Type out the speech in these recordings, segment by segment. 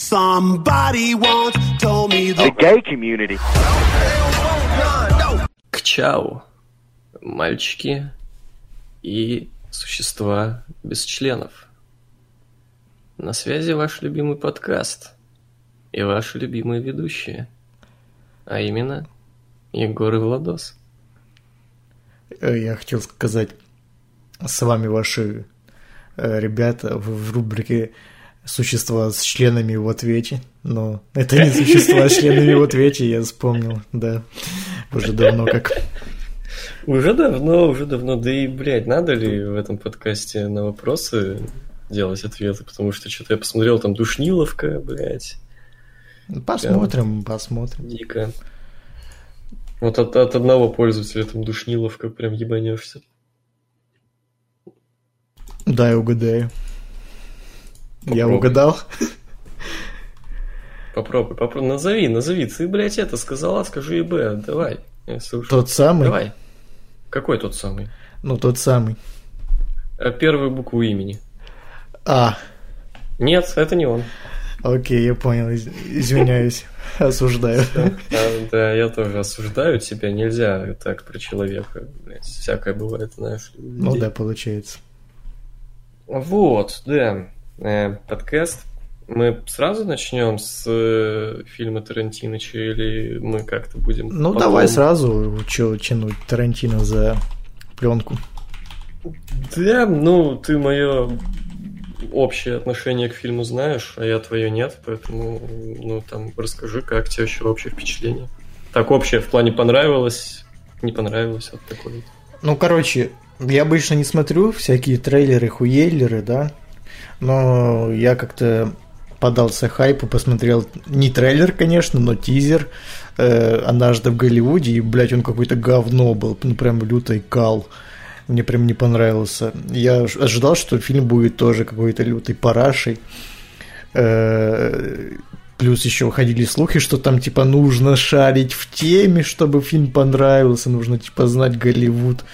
Somebody once told me the gay community. К чау, мальчики и существа без членов. На связи ваш любимый подкаст и ваши любимые ведущие, а именно Егор и Владос. Э, Я хотел сказать, с вами ваши э, ребята в рубрике «Существа с членами в ответе». Но это не существа с членами в ответе, я вспомнил, да. Уже давно как. Уже давно, уже давно. Да и, блядь, надо ли в этом подкасте на вопросы делать ответы? Потому что что-то я посмотрел, там душниловка, блядь. Посмотрим, посмотрим. Дико. Вот от, от одного пользователя там душниловка прям ебанешься. Дай угадаю. Я угадал? Попробуй, попробуй. Назови, назови. Ты, блядь, это сказала, скажи и Б. Давай. Я слушаю. Тот самый? Давай. Какой тот самый? Ну, тот самый. А Первую букву имени. А, Нет, это не он. окей, я понял, из- извиняюсь, осуждаю. Да, я тоже осуждаю тебя. Нельзя так про человека. Всякое бывает, знаешь. Ну да, получается. Вот, да. Э, подкаст. Мы сразу начнем с э, фильма Тарантиныча или мы как-то будем... Ну, потом? давай сразу, что тянуть Тарантино за пленку. Да, ну, ты мое общее отношение к фильму знаешь, а я твое нет, поэтому, ну, там, расскажи, как тебе еще общее впечатление. Так, общее в плане понравилось, не понравилось, вот такое. Ну, короче, я обычно не смотрю всякие трейлеры, хуейлеры, да, но я как-то подался хайпу, посмотрел не трейлер, конечно, но тизер э, «Однажды в Голливуде», и, блядь, он какой-то говно был, ну, прям лютый кал. Мне прям не понравился. Я ожидал, что фильм будет тоже какой-то лютой парашей. Э, Плюс еще ходили слухи, что там типа нужно шарить в теме, чтобы фильм понравился, нужно типа знать Голливуд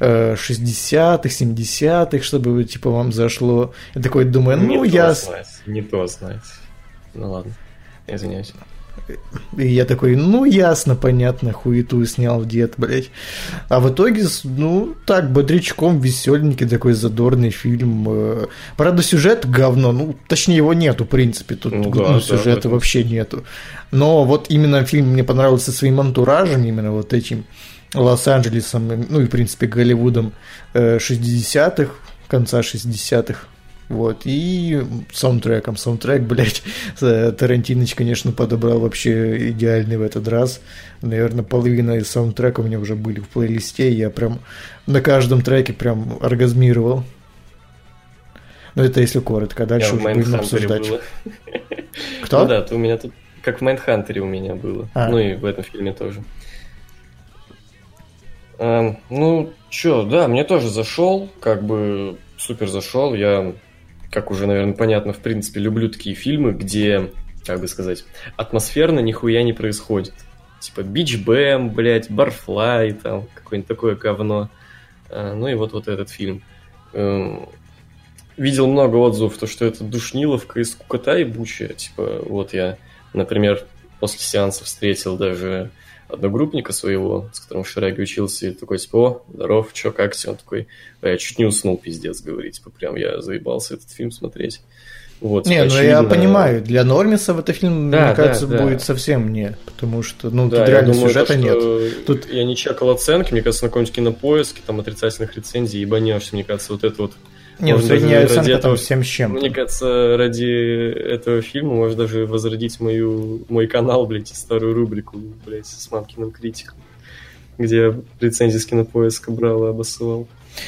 60-х, 70-х, чтобы типа вам зашло. Я такой думаю, ну не то я... знать, не то знать. Ну ладно, извиняюсь. И я такой, ну ясно, понятно, хуету снял дед, блядь. А в итоге, ну, так, бодрячком, веселенький такой задорный фильм. Э, Правда, сюжет говно, ну, точнее, его нету, в принципе, тут Ну ну, да, да, сюжета этом- вообще нету. Но вот именно фильм мне понравился своим антуражем, именно вот этим Лос-Анджелесом, ну и, в принципе, Голливудом э, 60-х, конца 60-х. Вот, и саундтреком. Саундтрек, блядь, э, Тарантиныч, конечно, подобрал вообще идеальный в этот раз. Наверное, половина из саундтрека у меня уже были в плейлисте, и я прям на каждом треке прям оргазмировал. Ну, это если коротко, а дальше Я уже будем обсуждать. было. Кто? Ну да, то у меня тут... Как в Майндхантере у меня было. А. Ну и в этом фильме тоже. Эм, ну, чё, да, мне тоже зашел, как бы супер зашел. Я, как уже, наверное, понятно, в принципе, люблю такие фильмы, где, как бы сказать, атмосферно нихуя не происходит. Типа Бич Бэм, блядь, Барфлай, там, какое-нибудь такое говно. А, ну и вот, вот этот фильм. Эм, видел много отзывов, то, что это душниловка и скукота. Типа, вот я, например, после сеанса встретил даже одногруппника своего, с которым в Шараге учился, и такой, типа, о, здоров, чё, как тебе? Он такой, «А я чуть не уснул, пиздец, говорит. Типа, прям я заебался этот фильм смотреть. Вот, Не, ну я понимаю, для Нормисов этот фильм, Да, мне да, кажется, да. будет совсем не, потому что, ну, Да, тут реально думаю, сюжета то, нет. что Тут- Я не чекал оценки, мне кажется, на каком-нибудь кинопоиске, там, отрицательных рецензий, ебанешься, мне кажется, вот это вот Не, ну, Может, средняя даже ради оценка там этого- 7 с чем Мне кажется, ради этого фильма можно даже возродить мою, мой канал, блядь, и старую рубрику, блядь, с мамкиным критиком, где я рецензии с кинопоиска брал и обоссывал.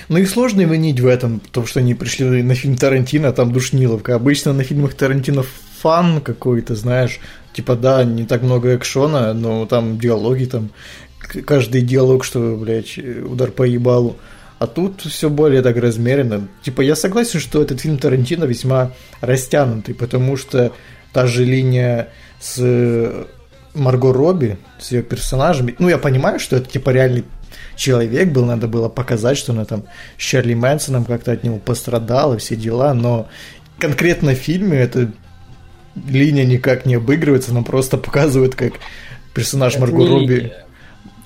Ну и сложно винить в этом, потому что они пришли на фильм Тарантино, а там душниловка. Обычно на фильмах Тарантино фан какой-то, знаешь, типа, да, не так много экшона, но там диалоги, там, каждый диалог, что, блядь, удар по ебалу. А тут все более так размеренно. Типа, я согласен, что этот фильм Тарантино весьма растянутый, потому что та же линия с э, Марго Робби, с ее персонажами, ну, я понимаю, что это, типа, реальный человек был, надо было показать, что она там с Чарли Мэнсоном как-то от него пострадала, все дела, но конкретно в фильме это линия никак не обыгрывается, нам просто показывают, как персонаж Это Марго не Робби... линия.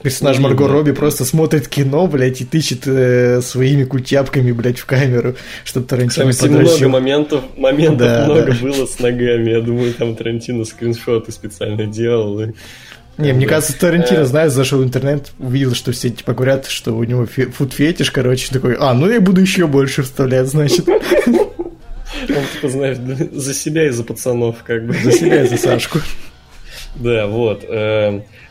Персонаж Марго. Робби просто смотрит кино, блядь, и тычет э, своими культяпками, блядь, в камеру, чтобы Тарантино Кстати, много подращил. моментов, моментов Да, много да. было с ногами. Я думаю, там Тарантино скриншоты специально делал. и- Не, мне кажется, Тарантино, Э. знаешь, зашел в интернет, увидел, что все типа говорят, что у него фе- фуд-фетиш, короче, такой, а, ну я буду еще больше вставлять, значит, Он, типа, знаешь, за себя и за пацанов, как бы. за себя и за Сашку. Да, вот.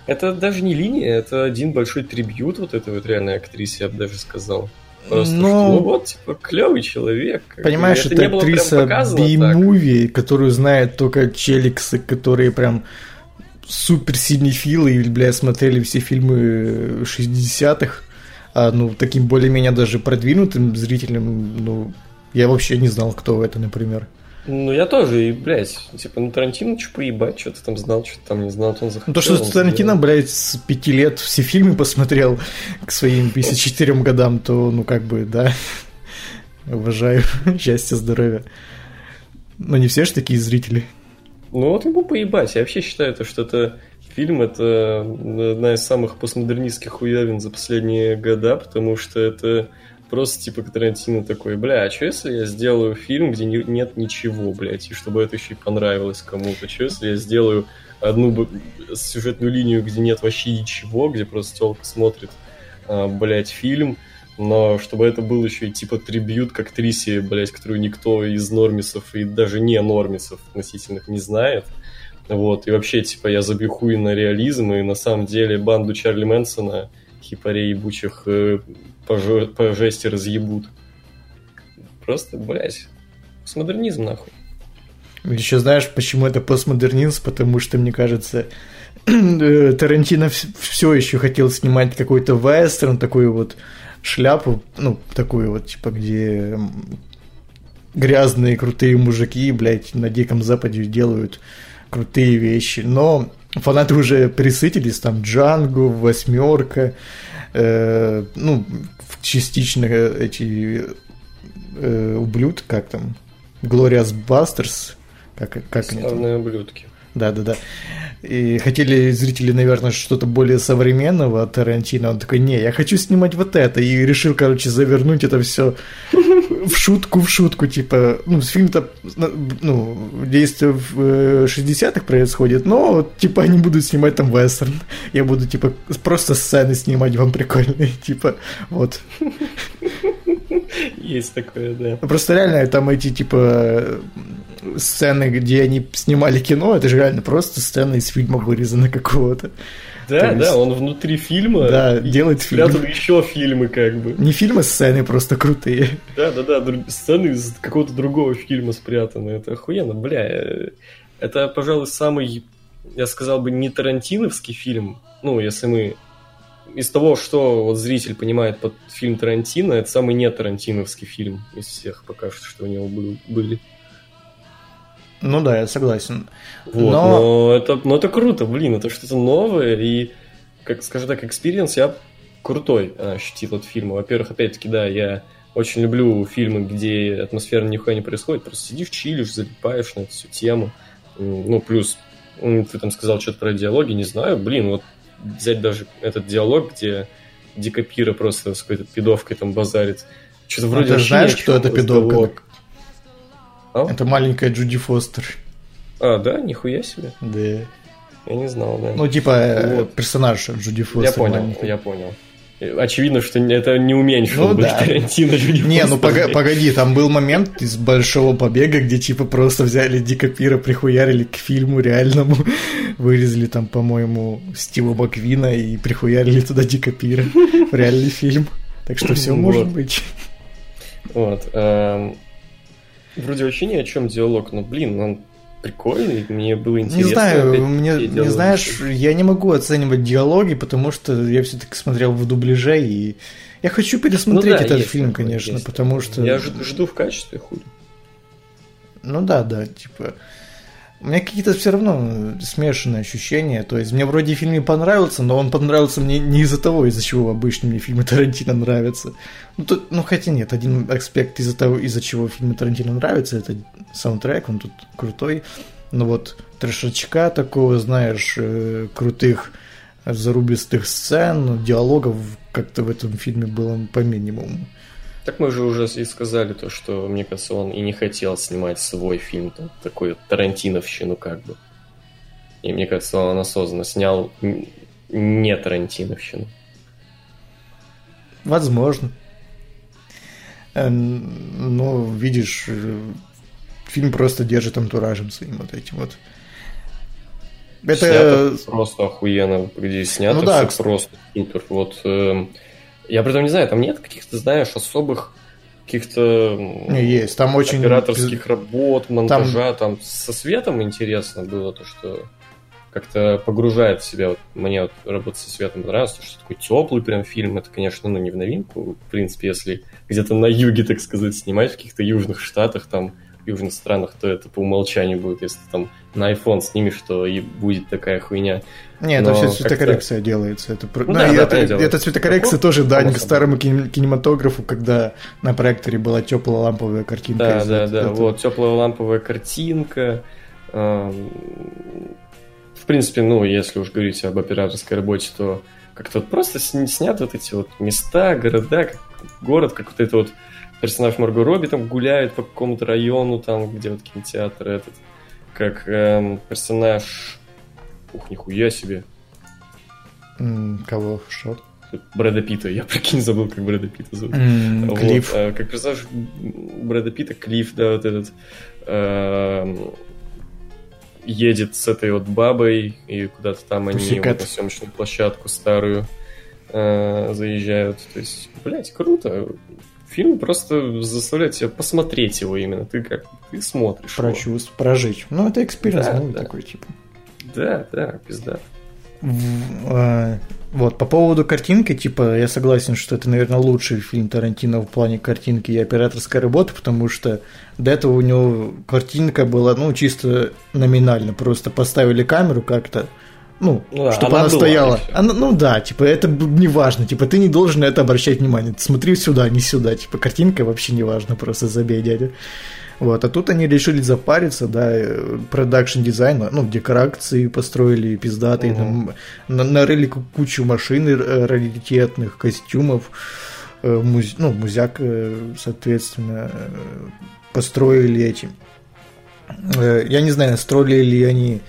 Это даже не линия, это один большой трибют вот этой вот реальной актрисе, я бы даже сказал. Просто, Ну, что, ну вот, типа, клевый человек. Понимаешь, это прям актриса. B-movie, которую знают только челиксы, которые прям супер синефилы, или, бля, смотрели все фильмы 60-х, а, ну, таким более-менее даже продвинутым зрителям, ну, я вообще не знал, кто это, например. Ну, я тоже, и, блядь, типа, ну, Тарантино, что поебать, что-то там знал, что-то там не знал, то он захотел. Ну, то, что он Тарантино, сделал. блядь, с пяти лет все фильмы посмотрел к своим 54 годам, то, ну, как бы, да, уважаю, счастья, здоровья. Но не все же такие зрители. Ну, вот ему поебать. Я вообще считаю, то, что это фильм, это одна из самых постмодернистских хуявин за последние года, потому что это просто типа Тарантино такой, бля, а что если я сделаю фильм, где не- нет ничего, блядь, и чтобы это еще и понравилось кому-то? Что если я сделаю одну сюжетную линию, где нет вообще ничего, где просто телка смотрит, а, блядь, фильм, но чтобы это был еще и типа трибют к актрисе, блядь, которую никто из нормисов и даже не нормисов относительных не знает. Вот, и вообще, типа, я забью хуй на реализм, и на самом деле банду Чарли Мэнсона, хипарей ебучих, э, по, жо- жести разъебут. Просто, блядь, постмодернизм, нахуй. Еще знаешь, почему это постмодернизм? Потому что, мне кажется, э, Тарантино все еще хотел снимать какой-то вестерн, такую вот шляпу, ну, такую вот, типа, где грязные крутые мужики, блядь, на Диком Западе делают крутые вещи. Но фанаты уже присытились, там, Джанго, Восьмерка, э, ну, частично эти э, ублюдки, как там, Glorious Бастерс, как, как они там? Славные ублюдки. Да, да, да. И хотели зрители, наверное, что-то более современного от Тарантино. Он такой, не, я хочу снимать вот это. И решил, короче, завернуть это все в шутку, в шутку. Типа, ну, фильм-то, ну, действие в э, 60-х происходит, но, типа, они будут снимать там вестерн. Я буду, типа, просто сцены снимать вам прикольные. Типа, вот. Есть такое, да. Ну, Просто реально там эти, типа, сцены, где они снимали кино, это же реально просто сцены из фильма вырезаны какого-то. Да, То есть- да, он внутри фильма Да, делает фильм. еще фильмы, как бы. Не фильмы, сцены просто крутые. Да, да, да, друг- сцены из какого-то другого фильма спрятаны. Это охуенно, бля. Это, пожалуй, самый, я сказал бы, не тарантиновский фильм. Ну, если мы из того, что вот зритель понимает под фильм Тарантино, это самый не тарантиновский фильм из всех пока что, что у него был- были. Ну да, я согласен. Вот, Но- но... это, но это круто, блин, это что-то новое, и, как скажем так, experience я крутой а, ощутил от фильма. Во-первых, опять-таки, да, я очень люблю фильмы, где атмосфера нихуя не происходит, просто сидишь, чилишь, залипаешь на эту всю тему. Ну, плюс, ты там сказал что-то про диалоги, не знаю, блин, вот взять даже этот диалог, где Дика Пира просто с какой-то пидовкой там базарит. Что-то вроде ты вообще знаешь, кто это пидовка? А? Это маленькая Джуди Фостер. а, да, нихуя себе. Да. Я не знал, да. Ну, типа, э, Вот. персонаж Джуди Фостер. Я понял, маленький. я понял. Очевидно, что это не уменьшило Ну бы да. Тарантино Джуди Не, ну Фостер. пога- погоди, там был момент из Большого Побега, где типа просто взяли Дика Пира, прихуярили к фильму реальному, вырезали там, по-моему, Стива Маквина и прихуярили туда Дика Пира в реальный фильм. Так что все может быть. Вот. эм, Вроде вообще ни о чем диалог, но, блин, он прикольный, мне было интересно. Не знаю, мне, не знаешь, я не могу оценивать диалоги, потому что я все-таки смотрел в дубляже, и я хочу пересмотреть Ну да, этот фильм, такое, конечно, есть потому что... Я ж- жду в качестве хуй. Ну да, да, типа... У меня какие-то все равно смешанные ощущения. То есть мне вроде фильм не понравился, но он понравился мне не из-за того, из-за чего обычно мне фильмы Тарантино нравятся. Ну, тут, ну хотя нет, один аспект из-за того, из-за чего фильмы Тарантино нравятся, это саундтрек, он тут крутой. Но вот трешачка такого, знаешь, э, крутых зарубистых сцен, диалогов как-то в этом фильме было по минимуму. Так мы же уже и сказали то, что, мне кажется, он и не хотел снимать свой фильм, там, такой Тарантиновщину как бы. И мне кажется, он осознанно снял не Тарантиновщину. Возможно. Ну, видишь, э, фильм просто держит антуражем своим вот этим вот. Это снято просто охуенно, где снято ну, да. все просто супер. Вот э, я при этом не знаю, там нет каких-то, знаешь, особых каких-то есть там очень операторских работ, монтажа, там... там со светом интересно было то, что как-то погружает в себя. Вот мне вот работа со светом понравилось, что такой теплый прям фильм. Это, конечно, ну не в новинку. В принципе, если где-то на юге, так сказать, снимать в каких-то южных штатах, там южных странах, то это по умолчанию будет. Если там на iPhone снимешь, то и будет такая хуйня. Не, это все цветокоррекция делается. Это, ну, да, да, это, это, это цветокоррекция тоже дань к старому кинематографу, когда на проекторе была теплая ламповая картинка. Да, да, да. Это... Вот теплая ламповая картинка. В принципе, ну, если уж говорить об операторской работе, то как-то вот просто снят вот эти вот места, города, город, как вот это вот персонаж Марго Робби там гуляет по какому-то району, там, где вот кинотеатр этот, как эм, персонаж... Ух, нихуя себе. кого? Что? Брэда Питта. Я, прикинь, забыл, как Брэда Питта зовут. Mm, вот, Клифф. А, как персонаж Брэда Питта, Клифф, да, вот этот... Э, едет с этой вот бабой, и куда-то там они вот на съемочную площадку старую э, заезжают. То есть, блядь, круто фильм просто заставляет тебя посмотреть его именно. Ты как ты смотришь. Прочувств, его. прожить. Ну, это experience да, да. такой, типа. Да, да, пизда. А, вот, по поводу картинки, типа, я согласен, что это, наверное, лучший фильм Тарантино в плане картинки и операторской работы, потому что до этого у него картинка была, ну, чисто номинально, просто поставили камеру как-то, ну, ну чтобы она, она стояла. Она, ну да, типа, это не важно, типа, ты не должен на это обращать внимание. Смотри сюда, не сюда. Типа, картинка вообще не важна, просто забей, дядя. Вот, а тут они решили запариться, да, продакшн дизайн, ну, декорации построили пиздатые, угу. там, на, нарыли кучу машин раритетных, костюмов, э, муз, ну, музяк, э, соответственно, э, построили эти. Я не знаю, строили ли они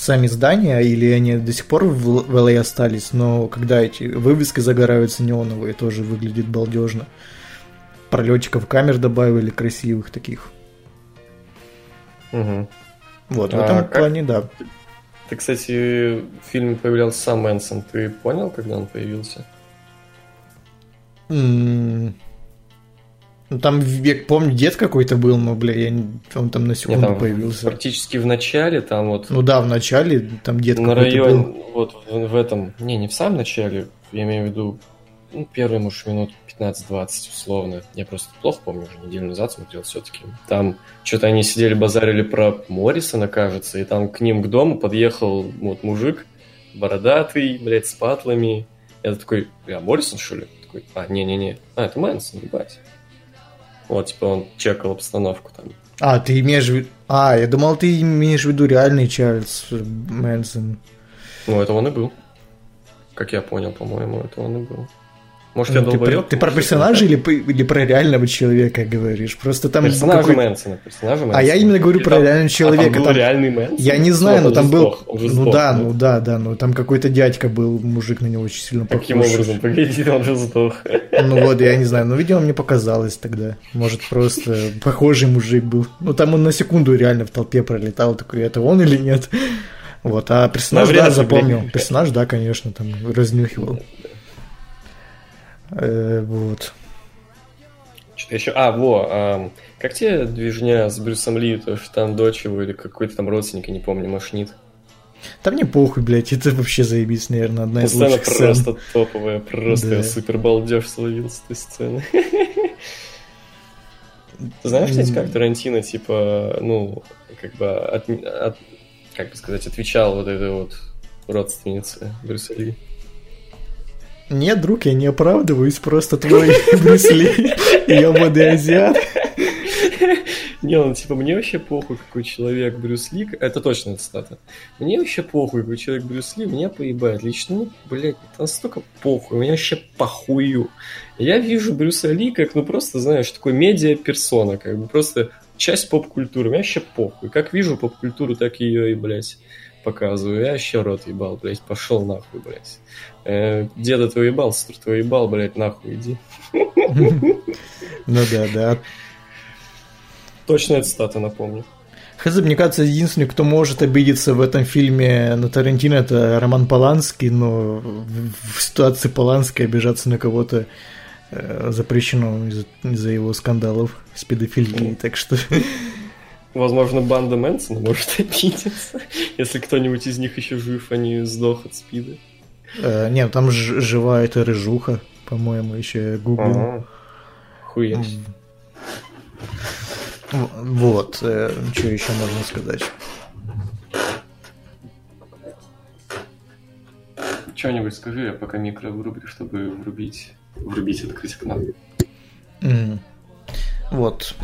сами здания, или они до сих пор в, в LA остались, но когда эти вывески загораются неоновые, тоже выглядит балдежно. Пролетчиков камер добавили красивых таких. Угу. Вот, в а этом как... плане, да. Ты, кстати, в фильме появлялся сам Мэнсон. Ты понял, когда он появился? Mm. Ну, там, я помню, дед какой-то был, но, бля, я, он там на секунду Нет, там появился. Практически в начале, там вот... Ну да, в начале, там дед на какой-то районе, был. Вот в, в этом... Не, не в самом начале, я имею в виду, ну, первые, может, минут 15-20, условно. Я просто плохо помню, уже неделю назад смотрел все-таки. Там что-то они сидели, базарили про Моррисона, кажется, и там к ним к дому подъехал вот мужик, бородатый, блядь, с патлами. Я такой, а Моррисон, что ли? Такой, а, не-не-не. А, это Мэнсон, ебать. Вот, типа, он чекал обстановку там. А, ты имеешь в виду... А, я думал, ты имеешь в виду реальный Чарльз Мэнсон. Ну, это он и был. Как я понял, по-моему, это он и был. Может, ну, я ты, про, ты про персонажа или, или про реального человека говоришь? Просто там персонажа какой... Мэнсона, персонажа Мэнсона. А я именно говорю про там, реального человека. А там был там... реальный Мэнсон? Я не знаю, но там был... ну сдох, да, ну да, да, ну там какой-то дядька был, мужик на него очень сильно похож. Каким образом? Погоди, он же сдох. Ну вот, я не знаю, но, видимо, мне показалось тогда. Может, просто похожий мужик был. Ну там он на секунду реально в толпе пролетал, такой, это он или нет? Вот, а персонаж, да, запомнил. Персонаж, да, конечно, там разнюхивал. Э, вот. Что-то еще. А, во, а, как тебе движня с Брюсом Ли, то что там дочь его или какой-то там родственник, я не помню, машнит? Там не похуй, блядь, это вообще заебись, наверное, одна из лучших сцен. просто топовая, просто да. супер балдеж словил с этой сцены. Ты знаешь, кстати, как Тарантино, типа, ну, как бы, от, от, как бы сказать, отвечал вот этой вот родственнице Брюса Ли? Нет, друг, я не оправдываюсь, просто твой Брюс Ли, ебаный азиат. Не, он типа, мне вообще похуй, какой человек Брюс Ли. Это точно цитата. Мне вообще похуй, какой человек Брюс Ли, меня поебать. Лично, ну, блядь, настолько похуй, меня вообще похую. Я вижу Брюса Ли как, ну, просто, знаешь, такой медиа-персона, как бы просто часть поп-культуры. Мне вообще похуй. Как вижу поп-культуру, так ее и, блядь, показываю. Я вообще рот ебал, блядь, пошел нахуй, блядь. Э, деда твой ебал, сестр твой ебал, блядь, нахуй иди. Ну да, да. Точная цитата, напомню. Хз, мне кажется, единственный, кто может обидеться в этом фильме на Тарантино, это Роман Поланский, но в ситуации Полански обижаться на кого-то э, запрещено из-за, из его скандалов с педофилией, так что... Возможно, банда Мэнсона может обидеться, если кто-нибудь из них еще жив, а не сдох от спида. Э, нет, там ж- жива эта рыжуха, по-моему, еще гугл. Ага. Хуясь. Вот, э, что еще можно сказать? Что-нибудь скажи, я пока микро вырублю, чтобы врубить, врубить, открыть окно. М. Вот.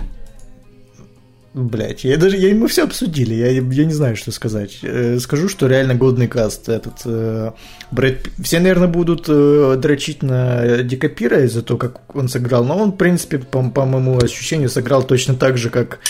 Блять, я даже я, мы все обсудили, я, я не знаю, что сказать. Э, скажу, что реально годный каст этот. Э, Брэд, все, наверное, будут э, дрочить на Дикапира из-за того, как он сыграл, но он, в принципе, по, по моему ощущению, сыграл точно так же, как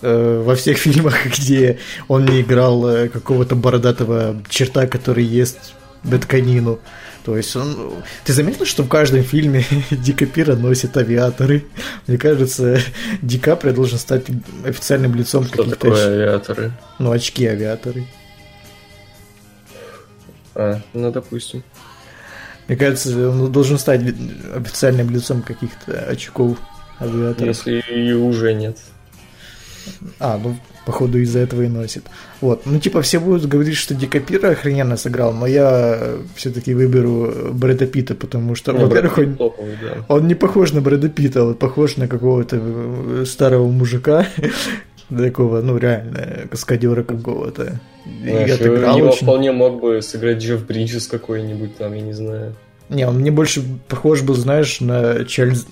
э, во всех фильмах, где он не играл э, какого-то бородатого черта, который ест бетканину. То есть он... Ты заметил, что в каждом фильме Ди Каприо носит авиаторы? Мне кажется, Ди Каприо должен стать официальным лицом Что каких-то... такое авиаторы? Ну, очки авиаторы. А, ну, допустим. Мне кажется, он должен стать официальным лицом каких-то очков авиаторов. Если и уже нет. А, ну, походу, из-за этого и носит. Вот. Ну, типа, все будут говорить, что Ди Каприо охрененно сыграл, но я все-таки выберу Брэда Питта, потому что, Ну, во-первых, он, топовый, да. он не похож на Брэда Питта, он похож на какого-то э, старого мужика, такого, ну, реально, каскадера какого-то. Знаешь, отыграл его очень. вполне мог бы сыграть Джефф Бриджес какой-нибудь там, я не знаю. Не, он мне больше похож был, знаешь, на Чарльз...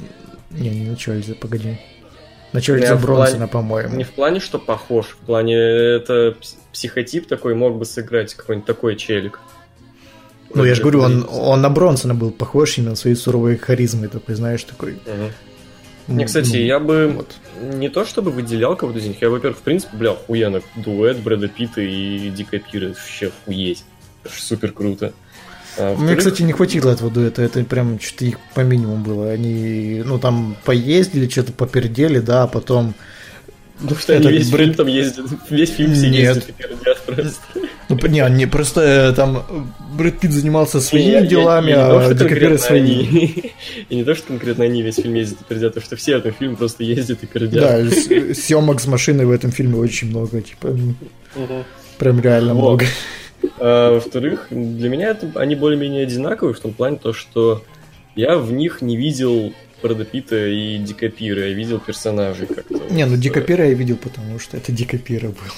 Не, не на Чарльза, погоди. На Чарльза Бронсона, плане- по-моему. Не в плане, что похож, в плане это пс- психотип такой мог бы сыграть какой-нибудь такой челик. Ну, я же говорю, он, он на Бронсона был похож именно своей суровой харизмой такой, знаешь, такой. Мгм. Не, кстати, ну, я бы вот. не то чтобы выделял кого-то из них, я, во-первых, в принципе, бля, охуенно, дуэт Брэда Питта и Ди Капира, это вообще охуеть. Это ж супер круто. А, Мне, кстати, не хватило этого дуэта, это прям что-то их по минимуму было. Они, ну, там поездили, что-то попердели, да, а потом... Ну что, они этот весь Брэд- фильм там ездят, весь фильм все Нет. ездят и пердят просто. Ну, не, они просто э, там э, Брэд Питт занимался Я- своими я- делами, я не то, а Каприо конкретно своими. они. И не то, что конкретно они весь фильм ездят и пердят, а что все в этом фильме просто ездят и пердят. Да, съемок с машиной в этом фильме очень много, типа, Мгм. прям реально Вот. много. А, во-вторых, для меня это, они более-менее одинаковые в том плане, то, что я в них не видел Брэда Питта и Ди Капира, я видел персонажей как-то. Не, ну Вот, Ди э, я видел, потому что это Ди Каприо был.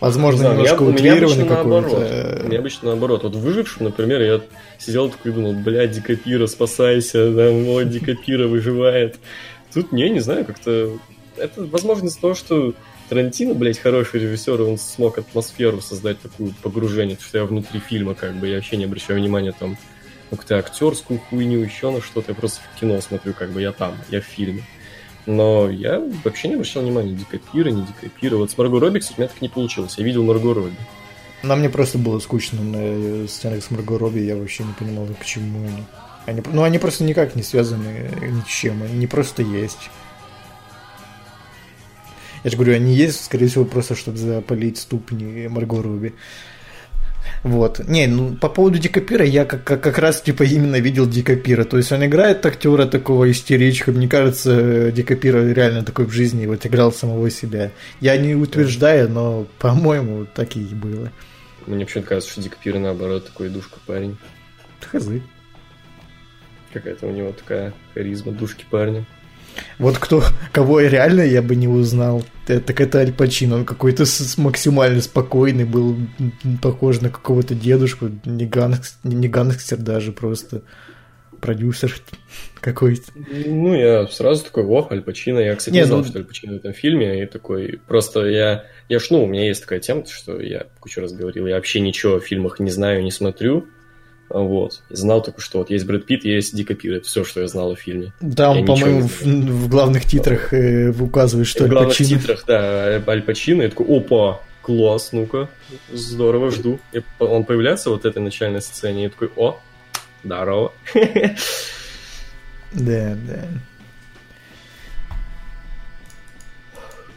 Возможно, знаю, немножко утрированный какой-то. У меня обычно наоборот. Вот выжившим, например, я сидел такой и думал, блядь, Ди Капира, спасайся, да, вот Ди Капира выживает. Тут не, не знаю, как-то... Это, возможно, из-за того, что Тарантино, блядь, хороший режиссер, и он смог атмосферу создать такую погружение, что я внутри фильма, как бы, я вообще не обращаю внимания там на какую-то актерскую хуйню, еще на что-то, я просто в кино смотрю, как бы я там, я в фильме. Но я вообще не обращал внимания, Ди Капира, не Ди Капира. Вот с Марго Робби, кстати, у меня так не получилось. Я видел Марго Робби. Нам мне просто было скучно на э, сценах с Марго Робби, я вообще не понимал, к чему они. они. Ну, они просто никак не связаны ни с чем, они просто есть. Я же говорю, они есть, скорее всего, просто чтобы запалить ступни Марго Робби. Вот. Не, ну по поводу Дикапира я как, как, как раз типа именно видел Дикапира. То есть он играет актера такого истеричка. Мне кажется, Дикапира реально такой в жизни вот играл самого себя. Я не утверждаю, но по-моему так и было. Мне почему-то кажется, что Дик Пир, наоборот, такой душка парень. Хазы. Какая-то у него такая харизма душки парня. Вот кто, кого реально я бы не узнал, э, так это Аль Пачино. Он какой-то максимально спокойный был, похож на какого-то дедушку, не, гангс- не гангстер даже просто. продюсер какой-то. Ну, я сразу такой, о, Аль Пачино. Я, кстати, не, не знал, ну... что Аль Пачино в этом фильме. И такой, просто я, я ж, ну, у меня есть такая тема, что я кучу раз говорил, я вообще ничего о фильмах не знаю, не смотрю. Вот. И знал только, что вот есть Брэд Питт, есть Ди Каприо. Это все, что я знал о фильме. Да, он, по-моему, в, в главных титрах э, указывает, что в Аль главных титрах, да, Аль Пачино. Я такой, опа, класс, ну-ка, здорово, жду. И он появляется вот в этой начальной сцене, и я такой, о, здорово. Да, да.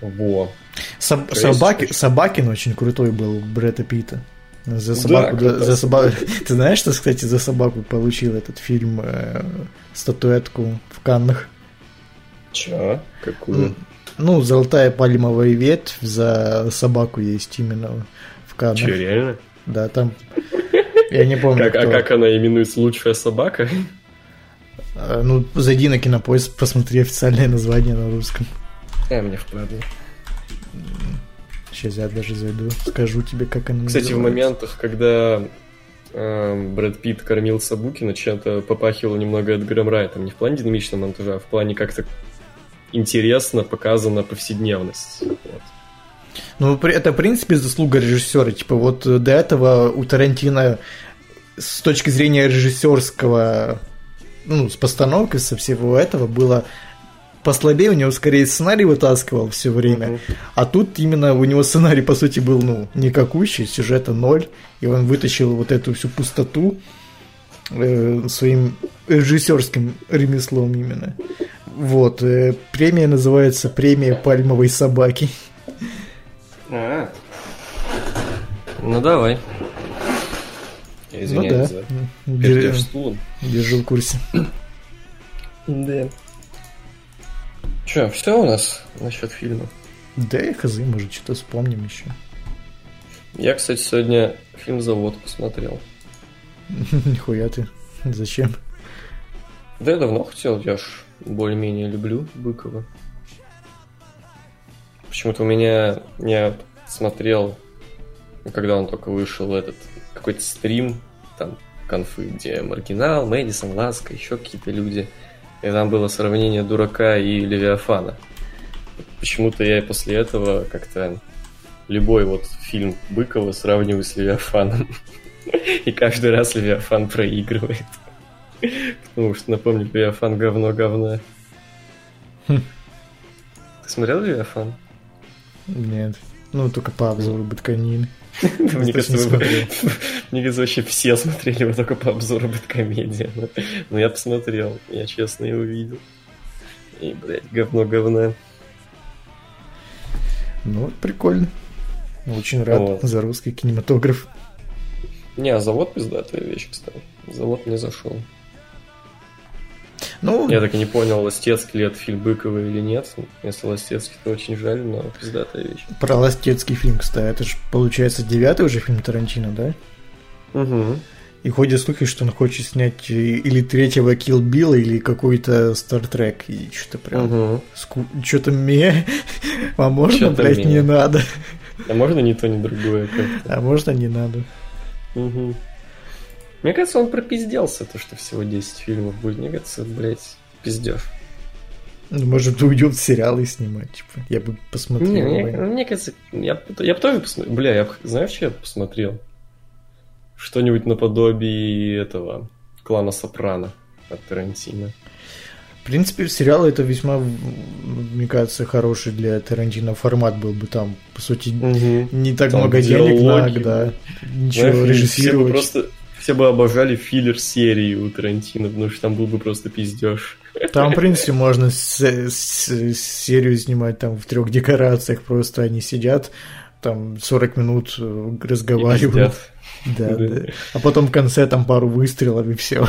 Во. Соб- собаки, Собакин очень крутой был Брэда Питта. За собаку, да, за собаку. Ты знаешь, что, кстати, за собаку получил этот фильм э, статуэтку в Каннах? Чё? Какую? Ну, золотая пальмовая ветвь за собаку есть именно в Каннах. Че, реально? Да, там. Я не помню. Как, а кто. А как она именуется лучшая собака? А, ну, зайди на кинопоиск, посмотри официальное название на русском. Я мне впадло. Сейчас я даже зайду, скажу тебе, как она Кстати, называется. в моментах, когда э, Брэд Питт кормил Сабукина, чем-то попахивало немного Эдгаром Райтом. Не в плане динамичного монтажа, а в плане как-то интересно показана повседневность. Вот. Ну, это, в принципе, заслуга режиссера. Типа, вот до этого у Тарантино с точки зрения режиссерского, ну, с постановкой, со всего этого было послабее, у него скорее сценарий вытаскивал все время, uh-huh. а тут именно у него сценарий, по сути, был, ну, никакущий, сюжета ноль, и он вытащил вот эту всю пустоту э, своим режиссерским ремеслом именно. Вот, э, премия называется «Премия пальмовой собаки». А, ну давай. Я извиняюсь ну, да. за. Держу в курсе. Да. Че, все у нас насчет фильма? Да, я хз, может, что-то вспомним еще. Я, кстати, сегодня фильм «Завод» посмотрел. Нихуя ты. Зачем? Да я давно хотел, я ж более-менее люблю Быкова. Почему-то у меня... Я смотрел, когда он только вышел, этот какой-то стрим, там, конфы, где Маргинал, Мэдисон, Ласка, еще какие-то люди – и там было сравнение дурака и Левиафана. Почему-то я после этого как-то любой вот фильм Быкова сравниваю с Левиафаном. И каждый раз Левиафан проигрывает. Потому что, напомню, Левиафан говно говно. Ты смотрел Левиафан? Нет. Ну, только по обзору Бытканин. Мне кажется, мне кажется, вообще все смотрели его только по обзору Бэткомедия. Но, но я посмотрел, я честно его видел. И, блядь, говно говна. Ну, прикольно. Очень рад вот. за русский кинематограф. Не, а завод пиздатая вещь, кстати. Завод не зашел. Ну, я так и не понял, Ластецкий ли это фильм Быкова или нет. Если Ластецкий, то очень жаль, но пиздатая вещь. Про Ластецкий фильм, кстати, это же получается девятый уже фильм Тарантино, да? Угу. И ходят слухи, что он хочет снять или третьего Kill Билла, или какой-то Стартрек. И что-то прям... Угу. Ску... Что-то мне... А можно, что блядь, мне. не надо? А можно не то, ни другое как-то? А можно не надо? Угу. Мне кажется, он пропизделся, то, что всего 10 фильмов будет. Мне кажется, блядь, пиздеж. Ну, может, уйдет сериалы снимать, типа. Я бы посмотрел. Не, мне, мне кажется, я, я бы тоже посмотрел. Бля, я знаешь, что я посмотрел? Что-нибудь наподобие этого клана Сопрано от Тарантино. В принципе, сериал это весьма, мне кажется, хороший для Тарантино формат был бы там, по сути, угу. не так там много денег на, да, ничего Знаешь, режиссировать. Просто все бы обожали филлер серии у Тарантино, потому что там был бы просто пиздеж. Там, в принципе, можно с, с, серию снимать там в трех декорациях, просто они сидят, там 40 минут э, разговаривают. Да, да. А потом в конце там пару выстрелов и все.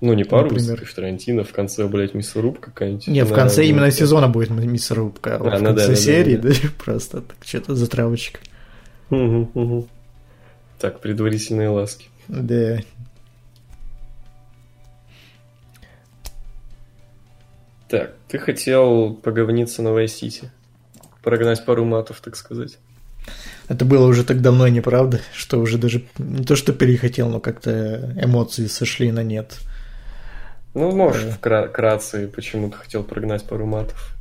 Ну, не пару Например. выстрелов, Тарантино, в конце, блядь, мясорубка какая-нибудь. Не, в конце именно сезона будет мясорубка, а, в ну конце серии, да, просто так, что-то затравочка. Угу, угу. Так, предварительные ласки. Да. Так, ты хотел поговниться на Vice Прогнать пару матов, так сказать. Это было уже так давно неправда, что уже даже не то, что перехотел, но как-то эмоции сошли на нет. Ну, можешь вкратце, почему-то хотел прогнать пару матов.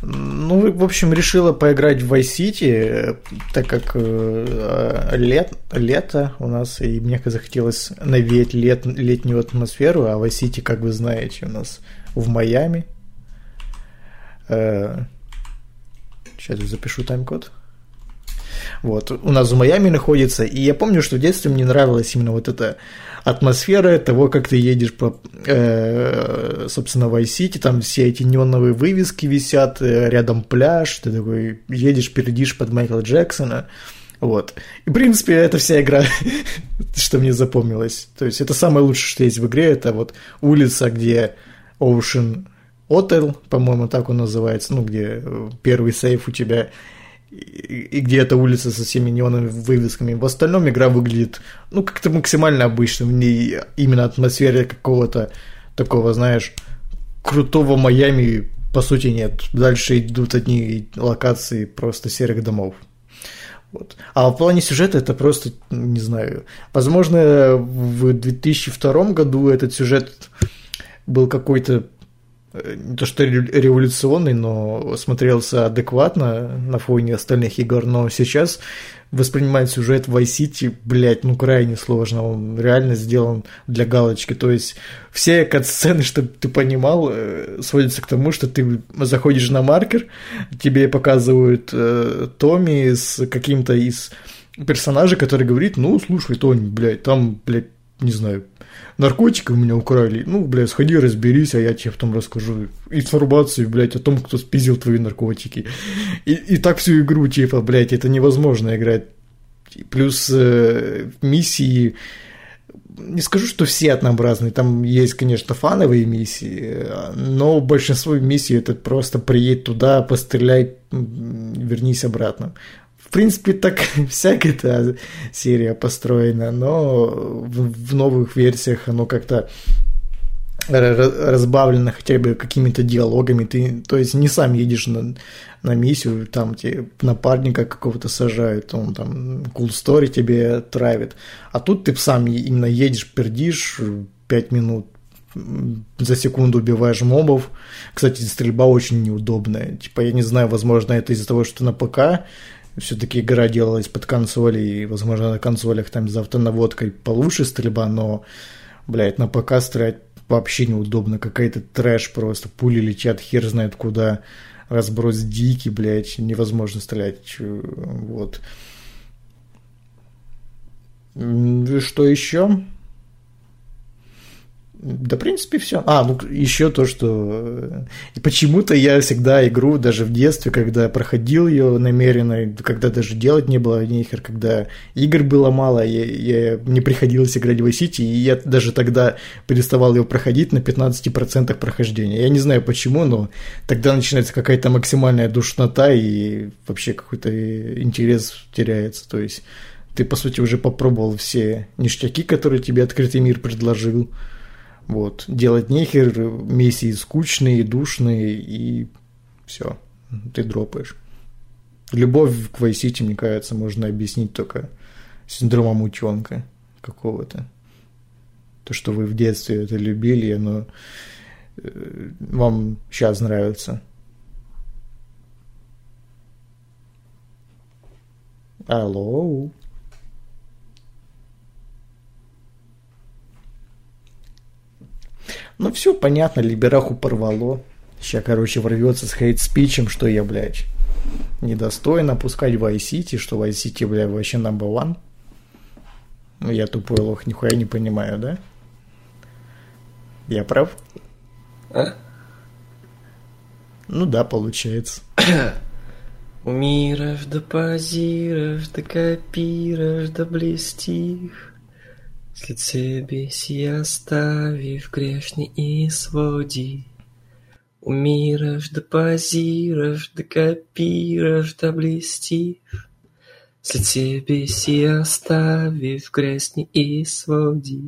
Ну, в общем, решила поиграть в Vice City, так как э, лет, лето у нас, и мне захотелось навеять лет, летнюю атмосферу, а Vice City, как вы знаете, у нас в Майами. Э, сейчас запишу тайм-код. Вот, у нас в Майами находится, и я помню, что в детстве мне нравилась именно вот эта атмосфера того, как ты едешь по, э, собственно, в Vice там все эти неоновые вывески висят, э, рядом пляж, ты такой едешь, перейдешь под Майкла Джексона, вот. И, в принципе, это вся игра, что мне запомнилось. То есть, это самое лучшее, что есть в игре, это вот улица, где Ocean Hotel, по-моему, так он называется, ну, где первый сейф у тебя, и где эта улица со всеми неоновыми вывесками. В остальном игра выглядит, ну, как-то максимально обычно. В ней именно атмосфера какого-то такого, знаешь, крутого Майами по сути нет. Дальше идут одни локации просто серых домов. Вот. А в плане сюжета это просто, не знаю, возможно, в 2002 году этот сюжет был какой-то не то что революционный, но смотрелся адекватно на фоне остальных игр, но сейчас воспринимать сюжет в Vice City, блядь, ну крайне сложно, он реально сделан для галочки, то есть все кат-сцены, чтобы ты понимал, э, сводятся к тому, что ты заходишь на маркер, тебе показывают э, Томми с каким-то из персонажей, который говорит, ну, слушай, Тони, блядь, там, блядь, не знаю, наркотики у меня украли, ну, блядь, сходи разберись, а я тебе потом расскажу информацию, блядь, о том, кто спиздил твои наркотики. И, и так всю игру, типа, блядь, это невозможно играть. Плюс э, миссии, не скажу, что все однообразные, там есть, конечно, фановые миссии, но большинство миссий это просто приедь туда, постреляй, вернись обратно. В принципе, так вся эта серия построена, но в, в новых версиях оно как-то разбавлено хотя бы какими-то диалогами. Ты, то есть, не сам едешь на, на миссию, там тебе напарника какого-то сажают, он там cool story тебе травит. А тут ты сам именно едешь, пердишь 5 минут, за секунду убиваешь мобов. Кстати, стрельба очень неудобная. Типа, я не знаю, возможно, это из-за того, что на ПК все-таки игра делалась под консоли, и, возможно, на консолях там за автонаводкой получше стрельба, но, блядь, на ПК стрелять вообще неудобно. Какая-то трэш просто, пули летят хер знает куда, разброс дикий, блядь, невозможно стрелять. Вот. Что еще? Да, в принципе, все. А, ну еще то, что э, почему-то я всегда игру, даже в детстве, когда проходил ее намеренно, когда даже делать не было нихер, когда игр было мало, я, я, мне приходилось играть в City, и я даже тогда переставал ее проходить на 15% прохождения. Я не знаю почему, но тогда начинается какая-то максимальная душнота, и вообще какой-то интерес теряется. То есть ты, по сути, уже попробовал все ништяки, которые тебе открытый мир предложил, вот. Делать нехер, миссии скучные, душные, и все, ты дропаешь. Любовь к City, мне кажется, можно объяснить только синдромом утенка какого-то. То, что вы в детстве это любили, оно э, вам сейчас нравится. Алло. Ну все понятно, Либераху порвало. Сейчас, короче, ворвется с хейт-спичем, что я, блядь, недостойно пускать в iCity, что в iCity, блядь, вообще number one. Ну, я тупой лох, нихуя не понимаю, да? Я прав? А? Ну да, получается. Умираешь, да позираешь, да копираешь, да блестишь. След себе си оставив грешни и своди. Умираш да позираш, да копираш, да блестишь. След себе си оставив грешни и своди.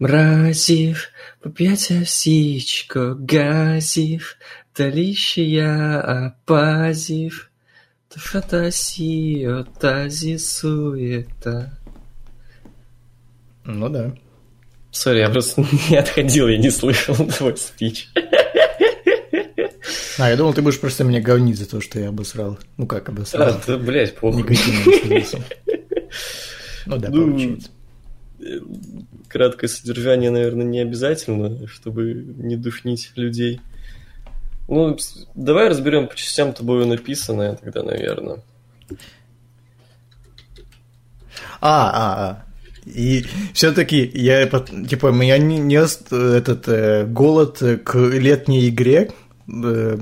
Мразив, поп'ять овсичко, газив, Талище я опазив, То фантазии, отази суета. Ну да. Сори, я просто не отходил, я не слышал твой спич. А, я думал, ты будешь просто меня говнить за то, что я обосрал. Ну как обосрал? А, да, блядь, похуй. Негативно Ну да, Ну, получается. Краткое содержание, наверное, не обязательно, чтобы не душнить людей. Ну, давай разберем по частям тобою написанное тогда, наверное. А, а, а. И все-таки я типа меня не, не этот э, голод к летней игре э,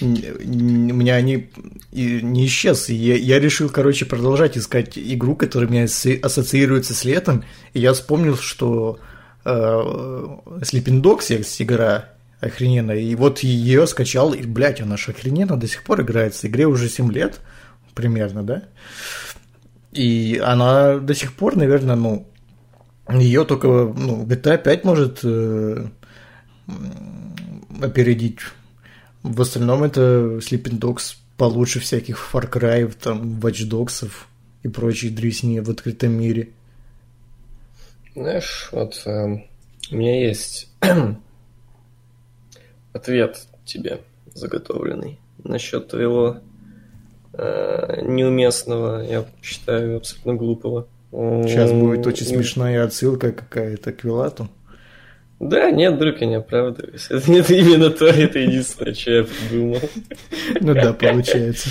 у меня не, не исчез. Я, я решил, короче, продолжать искать игру, которая меня ассоциируется с летом. И я вспомнил, что э, Sleeping Dogs есть игра охрененная. И вот ее скачал, и, блядь, она же охрененно до сих пор играется. Игре уже 7 лет примерно, да? И она до сих пор, наверное, ну, ее только, ну, GTA 5 может э, опередить. В остальном это Sleeping Dogs получше всяких Far Cry, там, Watch Dogs и прочей дресни в открытом мире. Знаешь, вот эм, у меня есть ответ тебе заготовленный насчет твоего э, неуместного, я считаю, абсолютно глупого. Сейчас будет очень не- смешная отсылка какая-то к Вилату. Да, нет, друг, я не оправдываюсь. Это, это именно то, это единственное, что я придумал. Ну да, получается.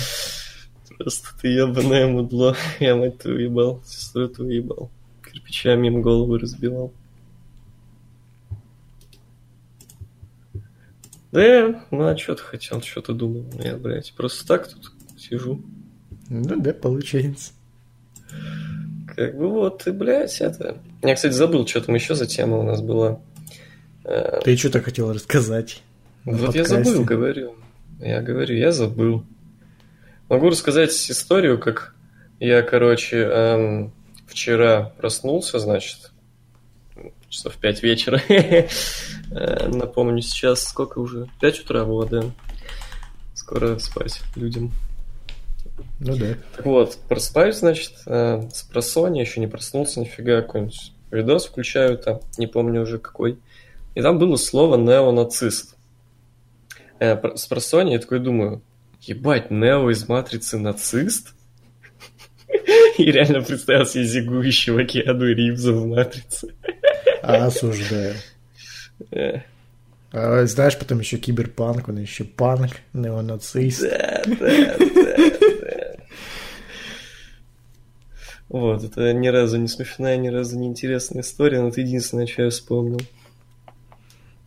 Просто ты ебаное мудло. Я мать твою ебал, сестру твою ебал. Кирпичами им голову разбивал. Да, ну а что ты хотел, что ты думал? Я, блядь, просто так тут сижу. Ну да, получается. Как бы вот, и, блядь, это... Я, кстати, забыл, что там еще за тема у нас была. Э, Ты что-то хотел рассказать? Вот я подкасте? забыл, говорю. Я говорю, я забыл. Могу рассказать историю, как я, короче, эм, вчера проснулся, значит, часов 5 вечера. Э, Напомню, сейчас сколько уже? 5 утра было, да. Скоро спать людям. Ну да. Так вот, просыпаюсь, значит, э, с просонья, еще не проснулся нифига, какой-нибудь видос включаю там, не помню уже какой. И там было слово неонацист. Э, с просонья я такой думаю, ебать, Нео из Матрицы нацист? И реально представил себе зигующего Киану Ривза в Матрице. Осуждаю. А знаешь, потом еще киберпанк, он еще панк, неонацист. Да, да, да, да. Вот, это ни разу не смешная, ни разу не интересная история, но это единственное, что я вспомнил.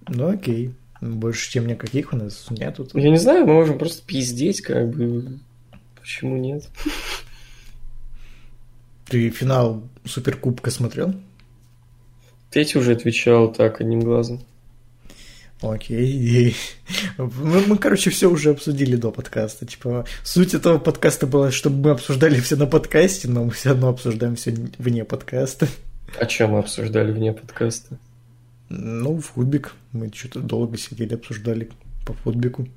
Ну окей. Больше тем никаких у нас нету. Я не знаю, мы можем просто пиздеть, как бы. Почему нет? Ты финал Суперкубка смотрел? Петя уже отвечал так, одним глазом. Окей. Мы, мы, короче, все уже обсудили до подкаста. Типа, суть этого подкаста была, чтобы мы обсуждали все на подкасте, но мы все равно обсуждаем все вне подкаста. О чем мы обсуждали вне подкаста? Ну, футбик. Мы что-то долго сидели, обсуждали по футбику.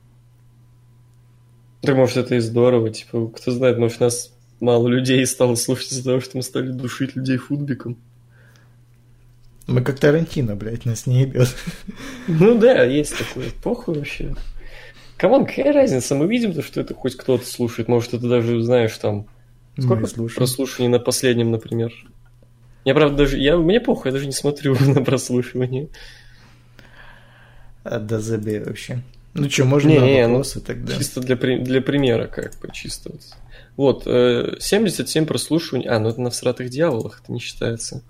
Да, может, это и здорово, типа, кто знает, может, нас мало людей стало слушать из-за того, что мы стали душить людей футбиком. Мы как Тарантино, блядь, нас не ебет. Ну да, есть такое. Похуй вообще. Come on, какая разница? Мы видим то, что это хоть кто-то слушает. Может, это даже, знаешь, там... Сколько прослушиваний на последнем, например? Я, правда, даже... Я... Мне похуй, я даже не смотрю на прослушивание. А, да забей вообще. Ну что, можно Не, не, ну, вопросы тогда? Чисто для, для примера, как бы, чисто вот. Вот, э, 77 прослушиваний... А, ну это на «Всратых дьяволах», это не считается.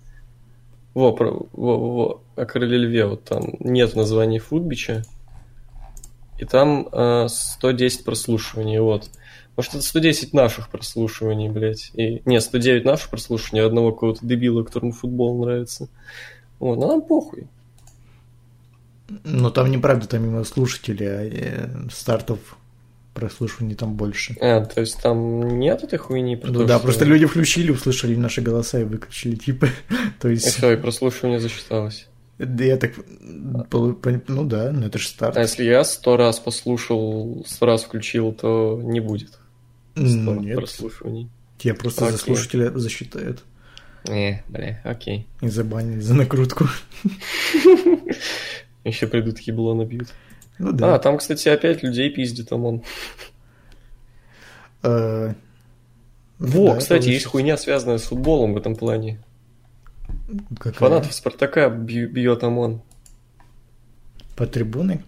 Во, про, во, во, о Короле Льве, вот там нет названия Футбича. И там э, 110 прослушиваний, вот. Может, это 110 наших прослушиваний, блядь. И... Не, 109 наших прослушиваний, а одного какого-то дебила, которому футбол нравится. Вот, ну нам похуй. Ну там неправда, там именно слушатели, а э, стартов прослушиваний там больше. А, то есть там нет этой хуйни про Ну то, да, что- просто люди включили, услышали наши голоса и выключили, типа. То И есть, все, и прослушивание засчиталось. да я так, ну да, ну это же старт. А если я сто раз послушал, сто раз включил, то не будет Ну сто нет, прослушиваний. тебя просто за Окей. слушателя засчитают. Э, бля, окей. И забанили за накрутку. Еще придут ебло набьют. Ну А, да. там, кстати, опять людей пиздит ОМОН. Э, Во, да, кстати, есть хуйня, связанная с футболом в этом плане. какая? Фанатов Спартака бьет ОМОН. По трибуны?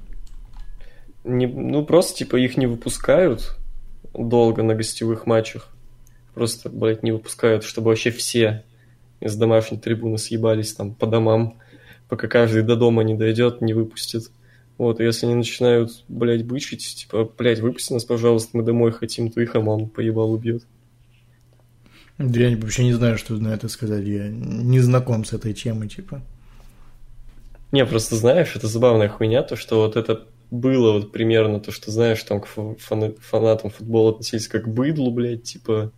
Не, ну, просто, типа, их не выпускают долго на гостевых матчах. Просто, блядь, не выпускают, чтобы вообще все из домашней трибуны съебались там по домам, пока каждый до дома не дойдет, не выпустит. Вот, и если они начинают, блядь, бычить, типа, блядь, выпусти нас, пожалуйста, мы домой хотим, то их ОМОН поебал убьет. Да Я вообще не знаю, что на это сказать. Я не знаком с этой темой, типа. Не, просто знаешь, это забавная хуйня, то, что вот это было вот примерно то, что, знаешь, там к фа- фана- фанатам футбола относились как к быдлу, блядь, типа,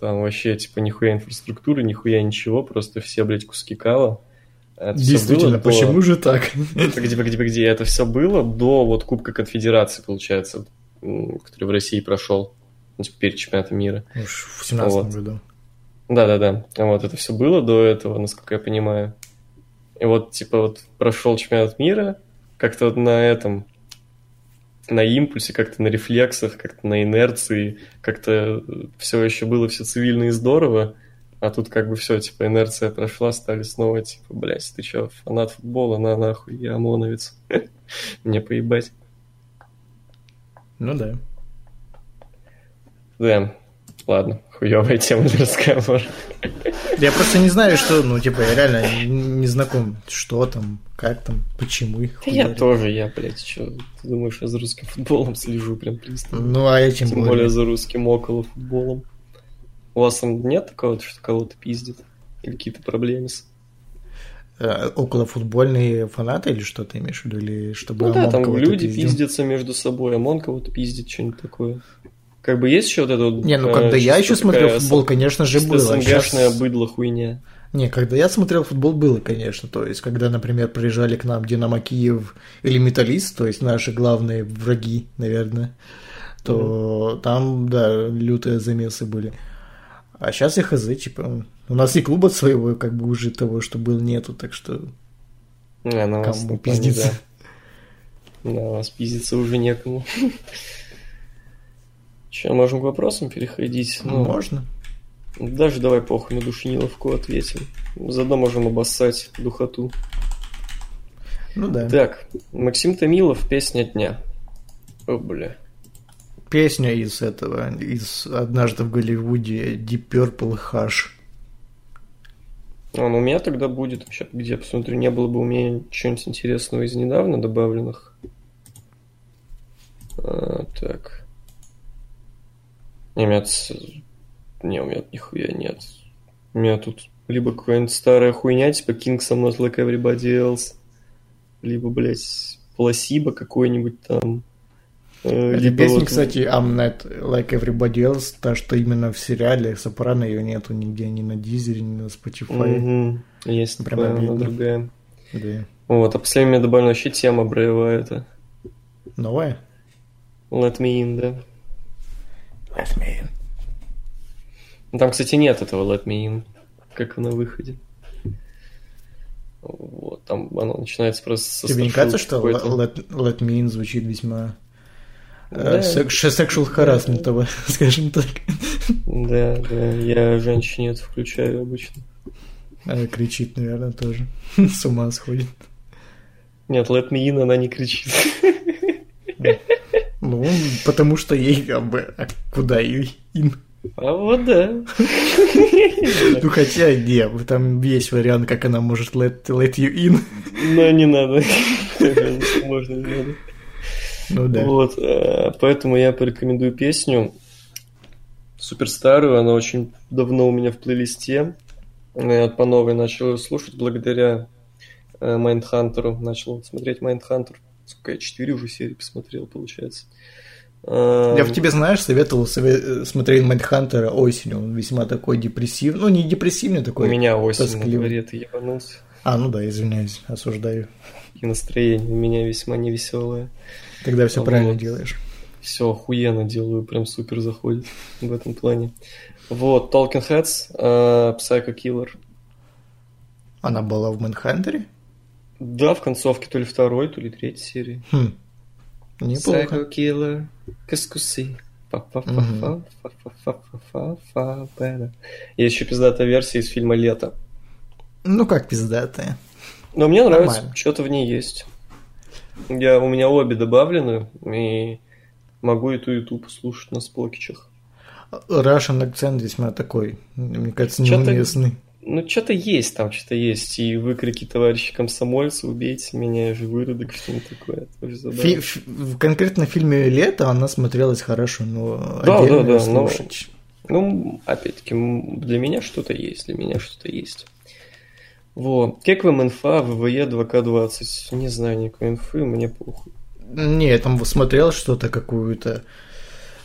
там вообще, типа, нихуя инфраструктуры, нихуя ничего, просто все, блядь, куски кала. Это Действительно, было до- почему же так? Погоди, погоди, погоди, это все было до вот Кубка Конфедерации, получается, который в России прошел, ну, типа, перед чемпионатом мира. Уж в семнадцатом Вот. году. Да-да-да. Вот это все было до этого, насколько я понимаю. И вот, типа, вот прошел чемпионат мира, как-то вот на этом, на импульсе, как-то на рефлексах, как-то на инерции, как-то все еще было все цивильно и здорово, а тут как бы все, типа, инерция прошла, стали снова, типа, блядь, ты чё, фанат футбола, на нахуй, я ОМОНовец. Мне поебать. Ну да. Да, ладно, хуевая тема для разговора. Я просто не знаю, что, ну, типа, я реально не знаком, что там, как там, почему их Да я тоже, я, блядь, что, ты думаешь, я за русским футболом слежу прям пристально? Ну, а я тем, Тем более за русским около футболом. У вас там нет такого, что кого-то пиздит? Или какие-то проблемы с... Э, околофутбольные фанаты или что ты имеешь в виду? Или чтобы Ну да, там люди пиздил? пиздятся между собой, ОМОН кого-то пиздит, что-нибудь такое. Как бы есть еще вот это вот... Не, ну э, когда я еще смотрел футбол, с- конечно же, было. а СНГшная щас- быдло хуйня. Не, когда я смотрел футбол, было, конечно. То есть, когда, например, приезжали к нам Динамо Киев или Металлист, то есть наши главные враги, наверное, то там, да, лютые замесы были. А сейчас и хз, типа, у нас и клуба своего, как бы, уже того, что был, нету, так что А, на вас, кому пиздиться. да. На вас пиздиться уже некому. Че, можем к вопросам переходить? Ну, Можно. Даже давай похуй на душниловку ответим. Заодно можем обоссать духоту. Ну да. Так, Максим Томилов, песня дня. О, бля. Песня из этого, из «Однажды в Голливуде» Deep Purple Hush. А, у меня тогда будет, сейчас где посмотрю, не было бы у меня чего-нибудь интересного из недавно добавленных. А, так. Не, у меня... Не, у меня нихуя нет. У меня тут либо какая-нибудь старая хуйня, типа Kings I'm not like everybody else, либо, блядь, Пласибо какой-нибудь там. Э, Эта песня, кстати, I'm not like everybody else, та, что именно в сериале Сопрано ее нету нигде, ни на Дизере, ни на Spotify. Мгм. Есть Прям такая, обидно. другая. Да. Вот, а последнее мне добавлена вообще тема броевая это. Новая? Let me in, да. Let me in. Ну, Там, кстати, нет этого Let Me In, как на выходе. Вот, там оно начинается просто со Тебе не кажется, что какой-то. let, let me in звучит весьма Да. секс- sexual harassment, скажем так. Да, да, я женщине это включаю обычно. Э, Кричит, наверное, тоже. С ума сходит. Нет, Let Me In она не кричит. Ну, потому что ей как бы, а куда ей in? А вот да. Ну, хотя, не, там есть вариант, как она может let, let you in. Но не надо. Можно не надо. Ну да. Вот, э, поэтому я порекомендую песню супер старую, она очень давно у меня в плейлисте. Я по новой начал ее слушать благодаря э, Mindhunter у. Начал смотреть Mindhunter. Сколько я, четыре уже серии посмотрел, получается. Э, Я в тебе, знаешь, советовал сове- э, смотреть Mindhunter а осенью. Он весьма такой депрессивный. Ну, не депрессивный У такой. меня осень на дворе, ты ебанулся. А, ну да, извиняюсь, осуждаю. И настроение у меня весьма невеселое. Тогда все вот. правильно делаешь. Все охуенно делаю, прям супер заходит в этом плане. Вот, Talking Heads, э, Psycho Killer. Она была в Мэнхандере? Да, в концовке то ли второй, то ли третьей серии. Хм. Неплохо. Psycho Killer, Каскусы. И еще пиздатая версия из фильма «Лето». Ну как пиздатая? Но мне нравится, что-то в ней есть. Я, у меня обе добавлены, и могу и ту, и ту послушать на сплокичах. Russian акцент весьма такой, мне кажется, неуместный. Ну, что-то есть там, что-то есть. И выкрики товарища комсомольца, убейте меня, я же выродок, что-нибудь такое. Фи- ф- в- конкретно фильме «Лето» она смотрелась хорошо, но Да, отдельно да, да, но- слушать. Ну, опять-таки, для меня что-то есть, для меня что-то есть. Во. Как вам инфа ВВЕ 2К20? Не знаю никакой инфы, мне похуй. Не, я там смотрел что-то какую-то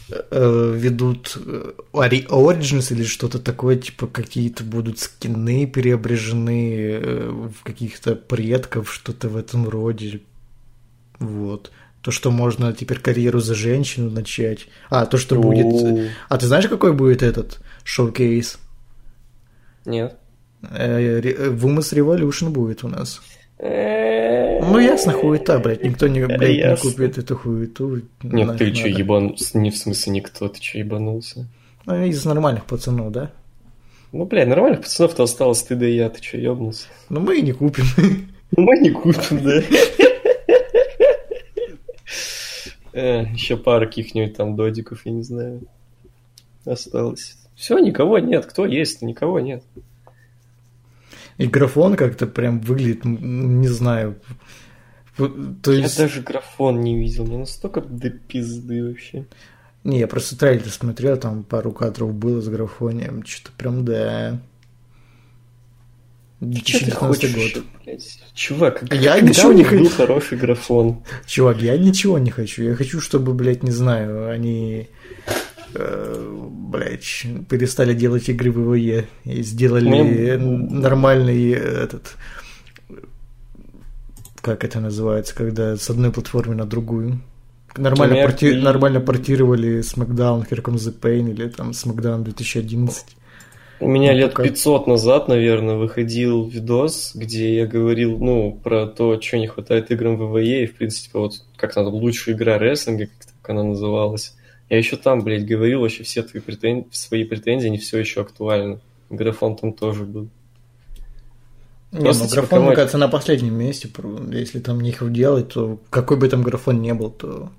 э, ведут э, Origins или что-то такое, типа какие-то будут скины переображены э, в каких-то предков, что-то в этом роде. Вот. То, что можно теперь карьеру за женщину начать. А, то, что будет... О, А ты знаешь, какой будет этот шоу-кейс? Нет. Э, Women's Revolution будет у нас. Ну, Ну, ясно, хуета, блядь. Никто не, блядь, не купит эту хуету. Нет, ты надо. ебан... Не в смысле никто, ты что, ебанулся? Ну, из нормальных пацанов, да? Ну, блядь, нормальных пацанов-то осталось ты да и я, ты что, ебнулся? Но мы и не купим. Ну, мы не купим, да. Э, Еще пара каких-нибудь там додиков, я не знаю, осталось. Все, никого нет. Кто есть? Никого нет. И графон как-то прям выглядит, не знаю. То Я есть... даже графон не видел. Мне настолько до пизды вообще. Не, я просто трейлер смотрел, там пару кадров было с графонием. Что-то прям, да. Ты 2019 хочешь, год. блядь? Чувак, Я ничего не хочу. хороший графон. Чувак, я ничего не хочу. Я хочу, чтобы, блядь, не знаю, они, блядь, перестали делать игры в ВВЕ и сделали Мне- нормальный э, этот... Как это называется, когда с одной платформы на другую? Нормально, Например, порти- и- нормально портировали SmackDown Here Comes the Pain или там SmackDown 2011. У меня Ну, лет пока. 500 назад, наверное, выходил видос, где я говорил, ну, про то, что не хватает играм в ВВЕ, и, в принципе, вот как там лучшая игра рестлинга, как она называлась. Я еще там, блядь, говорил, вообще все твои претензии, свои претензии, они все еще актуальны. Графон там тоже был. Не, Просто, ну типа, графон, мне кажется, на последнем месте. Если там нехуй делать, то какой бы там графон не был, то...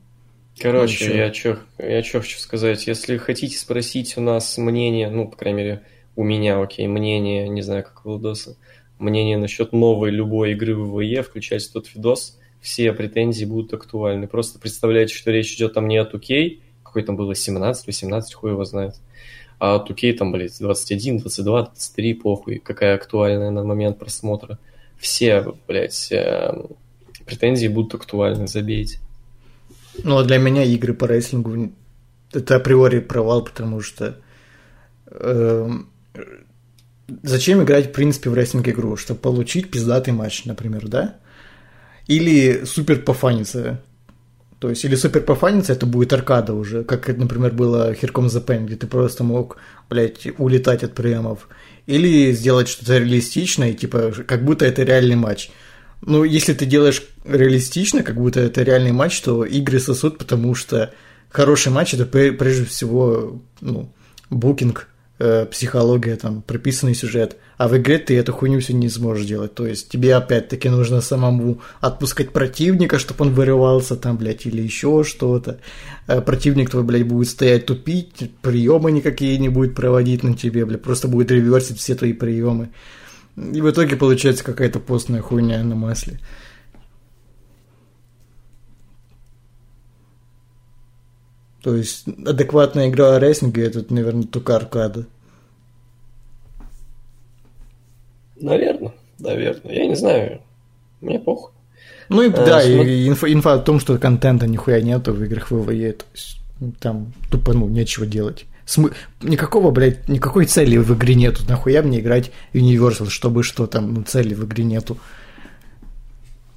Короче, Ну, я чё, я чё хочу сказать. Если хотите спросить у нас мнение, ну, по крайней мере, у меня, окей, мнение, не знаю, как у Владоса, мнение насчет новой любой игры в ВВЕ, включайте тот видос, все претензии будут актуальны. Просто представляете, что речь идет там не о 2K, какой там было 17, 18, хуй его знает, а 2K там, блядь, 21, 22, 23, похуй, какая актуальная на момент просмотра. Все, блядь, э, претензии будут актуальны, забейте. Ну, а для меня игры по рейслингу это априори провал, потому что эм, зачем играть, в принципе, в рейслинг-игру? Чтобы получить пиздатый матч, например, да? Или супер пофаниться. То есть, или супер пофаниться, это будет аркада уже, как, например, было Comes the Pain, где ты просто мог, блядь, улетать от приемов. Или сделать что-то реалистичное, типа, как будто это реальный матч. Ну, если ты делаешь реалистично, как будто это реальный матч, то игры сосут, потому что хороший матч это пре- прежде всего ну, букинг, э, психология, там, прописанный сюжет. А в игре ты эту хуйню все не сможешь делать. То есть тебе опять-таки нужно самому отпускать противника, чтобы он вырывался там, блядь, или еще что-то. Э, Противник твой, блядь, будет стоять тупить, приемы никакие не будет проводить на тебе, блядь, просто будет реверсить все твои приемы. И в итоге получается какая-то постная хуйня на масле. То есть адекватная игра рейсинга это, наверное, только аркада. Наверное, наверное. Я не знаю. Мне похуй. Ну и Э, да, и- смо- и инфа, инфа о том, что контента нихуя нету в играх ВВЕ, то есть ну, там тупо, ну, нечего делать. Смы- Никакого, блядь, никакой цели в игре нету. Нахуя мне играть Universal, чтобы что там, ну, цели в игре нету.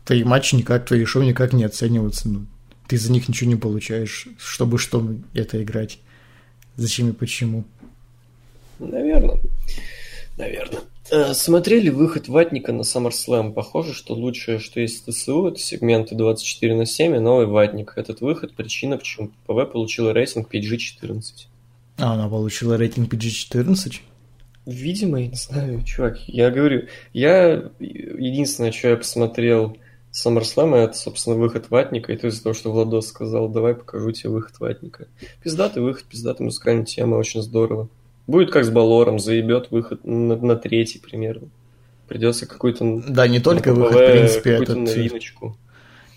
Твои матчи никак, твои шоу никак не оцениваются. Ну, ты за них ничего не получаешь, чтобы что это играть. Зачем и почему. Наверное. Наверное. Э, смотрели выход Ватника на SummerSlam? Похоже, что лучшее, что есть в ТСУ, это сегменты 24 на 7 и новый Ватник. Этот выход причина, в чем ПВ получила рейтинг PG-14. А, она получила рейтинг PG-14? Видимо, я не знаю, чувак. Я говорю, я единственное, что я посмотрел SummerSlam, это, собственно, выход Ватника, и то из-за того, что Владос сказал, давай покажу тебе выход Ватника. Пиздатый выход, пиздатая музыкальная тема, очень здорово. Будет как с Балором, заебет выход на, на третий примерно. Придется какой-то... Да, не только выход, в принципе, этот... новиночку.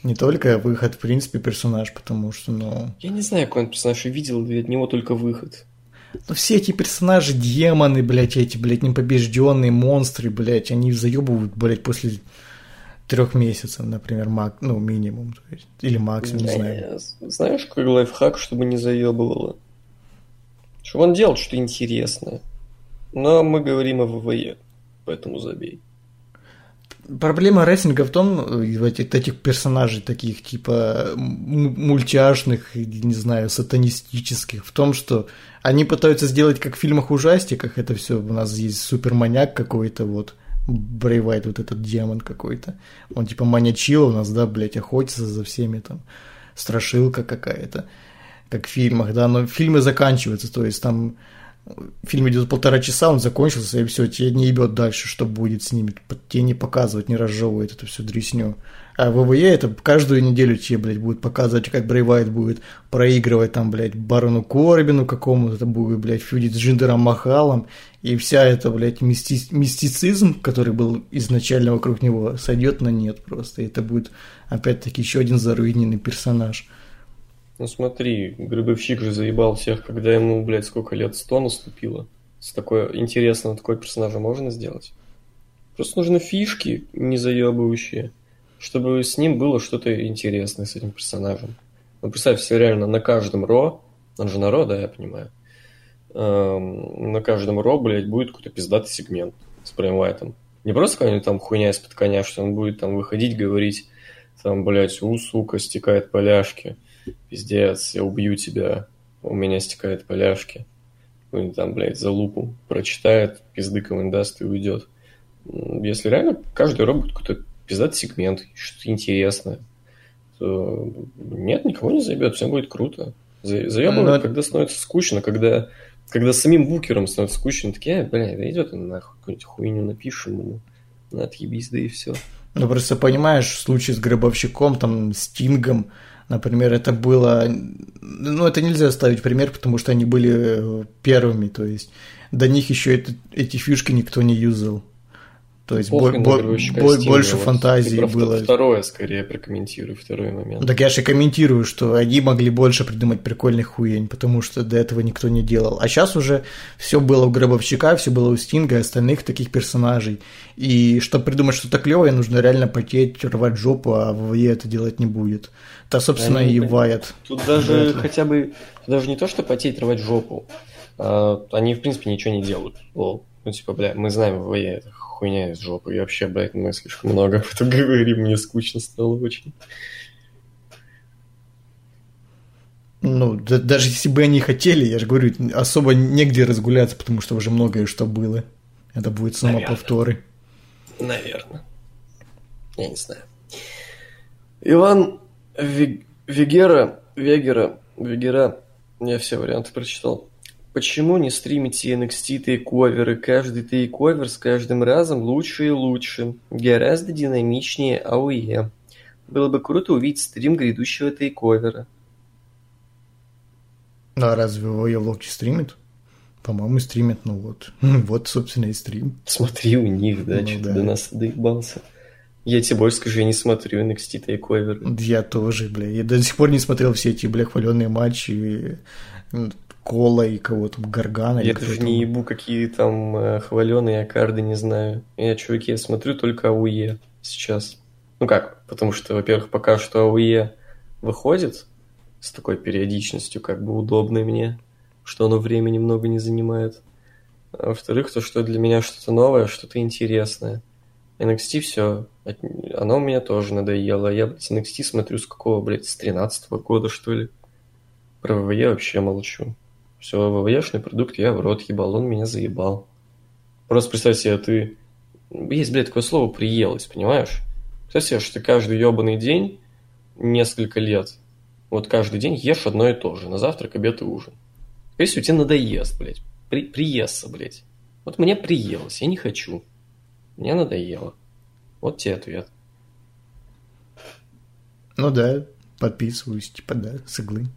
Не только выход, в принципе, персонаж, потому что, ну... Я не знаю, какой он персонаж, я видел от него только выход. Ну, все эти персонажи, демоны, блядь, эти, блядь, непобежденные монстры, блядь, они заебывают, блядь, после трех месяцев, например, мак, ну, минимум, то есть, или максимум, не, не знаю. Знаешь, какой лайфхак, чтобы не заебывало? Чтобы он делал что-то интересное. Но мы говорим о ВВЕ, поэтому забей. Проблема рестлинга в том, в этих, этих персонажей таких типа мультяшных, не знаю, сатанистических, в том, что они пытаются сделать как в фильмах ужастиках, это все у нас есть суперманяк какой-то вот, Брейвайт, вот этот демон какой-то. Он типа маньячил у нас, да, блядь, охотится за всеми там, страшилка какая-то как в фильмах, да, но фильмы заканчиваются, то есть там фильм идет полтора часа, он закончился, и все, тебе не ебет дальше, что будет с ними, тебе не показывают, не разжевывают эту всю дресню. А ВВЕ это каждую неделю тебе, блядь, будет показывать, как Брейвайт будет проигрывать там, блядь, Барону Корбину какому-то, будет, блядь, фьюдить с Джиндером Махалом, и вся эта, блядь, мисти... мистицизм, который был изначально вокруг него, сойдет на нет просто, и это будет, опять-таки, еще один заруиненный персонаж. Ну смотри, Грибовщик же заебал всех, когда ему, блядь, сколько лет, сто наступило. С такой интересного такой персонажа можно сделать? Просто нужны фишки не заебывающие, чтобы с ним было что-то интересное, с этим персонажем. Ну, представь себе реально на каждом Ро, он же на Ро, да, я понимаю, эм, на каждом Ро, блядь, будет какой-то пиздатый сегмент с Брэм Уайтом. Не просто какая-нибудь там хуйня из-под коня, что он будет там выходить, говорить, там, блядь, у, сука, стекает поляшки пиздец, я убью тебя, у меня стекает поляшки. Ну, там, блядь, за лупу прочитает, пизды кому даст и уйдет. Если реально каждый робот какой-то пиздатый сегмент, что-то интересное, то нет, никого не заебет, всем будет круто. Заебывают, Но... когда становится скучно, когда, когда самим букером становится скучно, такие, а, блядь, да идет он нахуй, какую-нибудь хуйню напишем ему, на отъебись, да и все. Ну, просто понимаешь, в случае с гробовщиком, там, Стингом, Например, это было... Ну, это нельзя ставить пример, потому что они были первыми, то есть до них еще это, эти фишки никто не юзал. То есть бо- бо- бо- больше фантазии было. Второе, скорее, прокомментирую, второй момент. Так я же комментирую, что они могли больше придумать прикольных хуень, потому что до этого никто не делал. А сейчас уже все было у Гробовщика, все было у Стинга и остальных таких персонажей. И чтобы придумать что-то клевое, нужно реально потеть, рвать жопу, а ВВЕ это делать не будет. Да, собственно, они, и Вайт. Тут даже хотя бы, даже не то, что потеть, рвать жопу. А, они, в принципе, ничего не делают. Лол. Ну, типа, бля, мы знаем ВВЕ, это хуйня из жопы. И вообще, блядь, мы слишком много об этом говорим, мне скучно стало очень. Ну, да, даже если бы они хотели, я же говорю, особо негде разгуляться, потому что уже многое что было. Это будет снова Наверное. повторы. Наверное. Я не знаю. Иван Вегера, Вегера, Вегера, я все варианты прочитал. Почему не стримите NXT тейковеры? Каждый тейковер с каждым разом лучше и лучше. Гораздо динамичнее АОЕ. Было бы круто увидеть стрим грядущего тейковера. А разве АОЕ Локи стримит? По-моему, стримит, ну вот. вот, собственно, и стрим. Смотри у них, да, ну, что-то да. до нас доебался. Я тебе больше скажу, я не смотрю NXT Takeover. Я тоже, бля. Я до сих пор не смотрел все эти, бля, хваленные матчи. Кола и кого-то, Гаргана. Я даже не ебу, какие там э, хваленые карды, не знаю. Я, чуваки, я смотрю только АУЕ сейчас. Ну как, потому что, во-первых, пока что АУЕ выходит с такой периодичностью, как бы удобной мне, что оно времени много не занимает. А во-вторых, то, что для меня что-то новое, что-то интересное. NXT все, оно у меня тоже надоело. Я, блядь, NXT смотрю с какого, блядь, с 13 -го года, что ли. Про ВВЕ вообще молчу. Все, ВВЕшный продукт я в рот ебал, он меня заебал. Просто представь себе, ты Есть, блядь, такое слово «приелось», понимаешь? Представь себе, что ты каждый ебаный день, несколько лет, вот каждый день ешь одно и то же, на завтрак, обед и ужин. Если тебе надоест, блядь, при, приестся, блядь. Вот мне приелось, я не хочу. Мне надоело. Вот тебе ответ. Ну да, подписываюсь, типа да, с иглы.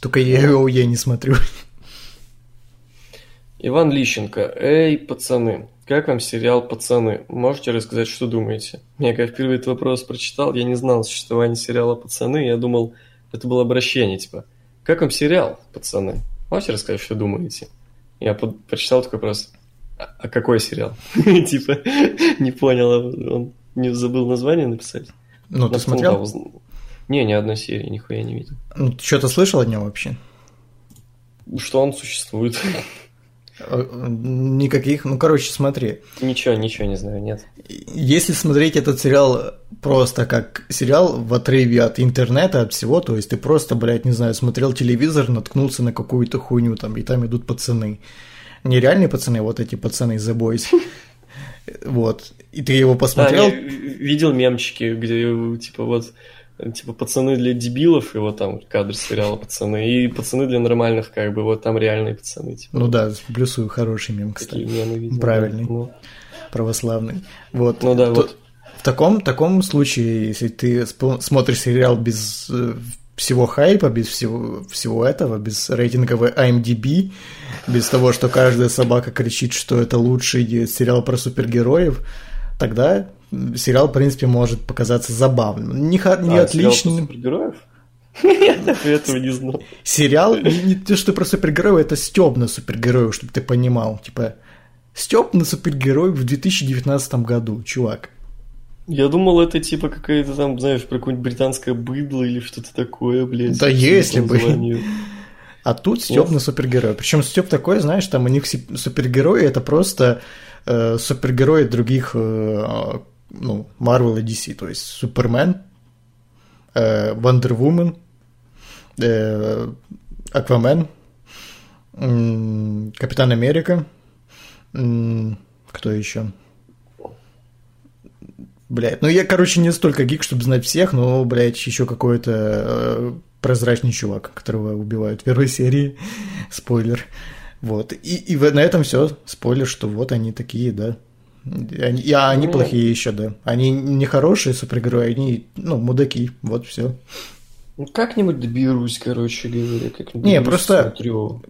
Только я его я не смотрю. Иван Лищенко. Эй, пацаны, как вам сериал «Пацаны»? Можете рассказать, что думаете? Я когда впервые этот вопрос прочитал, я не знал существования сериала «Пацаны», я думал, это было обращение, типа, как вам сериал «Пацаны»? Можете рассказать, что думаете? Я под... прочитал такой вопрос, а, а какой сериал? Типа, не понял, а он не забыл название написать. Ну, ты смотрел? Не, ни одной серии, нихуя не видел. Ну, ты что-то слышал о нем вообще? Что он существует. Э, никаких, ну, короче, смотри. Ничего, ничего не знаю, нет. Если смотреть этот сериал просто как сериал в отрыве от интернета, от всего, то есть ты просто, блядь, не знаю, смотрел телевизор, наткнулся на какую-то хуйню там, и там идут пацаны. Нереальные пацаны, вот эти пацаны из The Boys. Вот. И ты его посмотрел? Да, видел мемчики, где, типа, вот типа пацаны для дебилов, вот там кадр сериала пацаны, и пацаны для нормальных, как бы, вот там реальные пацаны. Типа. Ну да, плюсую хороший мем, кстати. мемы видел, Правильный. Да, ну. Православный. Вот. Ну да, вот. В таком, таком случае, если ты смотришь сериал без э, всего хайпа, без всего, всего этого, без рейтинговой IMDb, без того, что каждая собака кричит, что это лучший сериал про супергероев, тогда сериал, в принципе, может показаться забавным. Не, не а, отличным. супергероев? Я этого не знал. Сериал, не, не то, что про супергероев, это стёб на супергероев, чтобы ты понимал. Типа, стёб на супергероев в 2019 году, чувак. Я думал, это типа какая-то там, знаешь, про какое-нибудь британское быдло или что-то такое, блядь. Да если бы. А тут Степ на супергероя. Причем Степ такой, знаешь, там у них супергерои это просто э, супергерои других э, ну, Marvel и DC, то есть Супермен, э, Аквамен, Капитан Америка, кто еще? Блять, ну я, короче, не столько гик, чтобы знать всех, но, блядь, еще какой-то э, прозрачный чувак, которого убивают в первой серии. Спойлер. Вот. И, и на этом все. Спойлер, что вот они такие, да. Они, а они ну, плохие еще, да. Они не хорошие супергерои, они, ну, мудаки. Вот все. Ну, как-нибудь доберусь, короче говоря. Как-нибудь не, просто смотрю.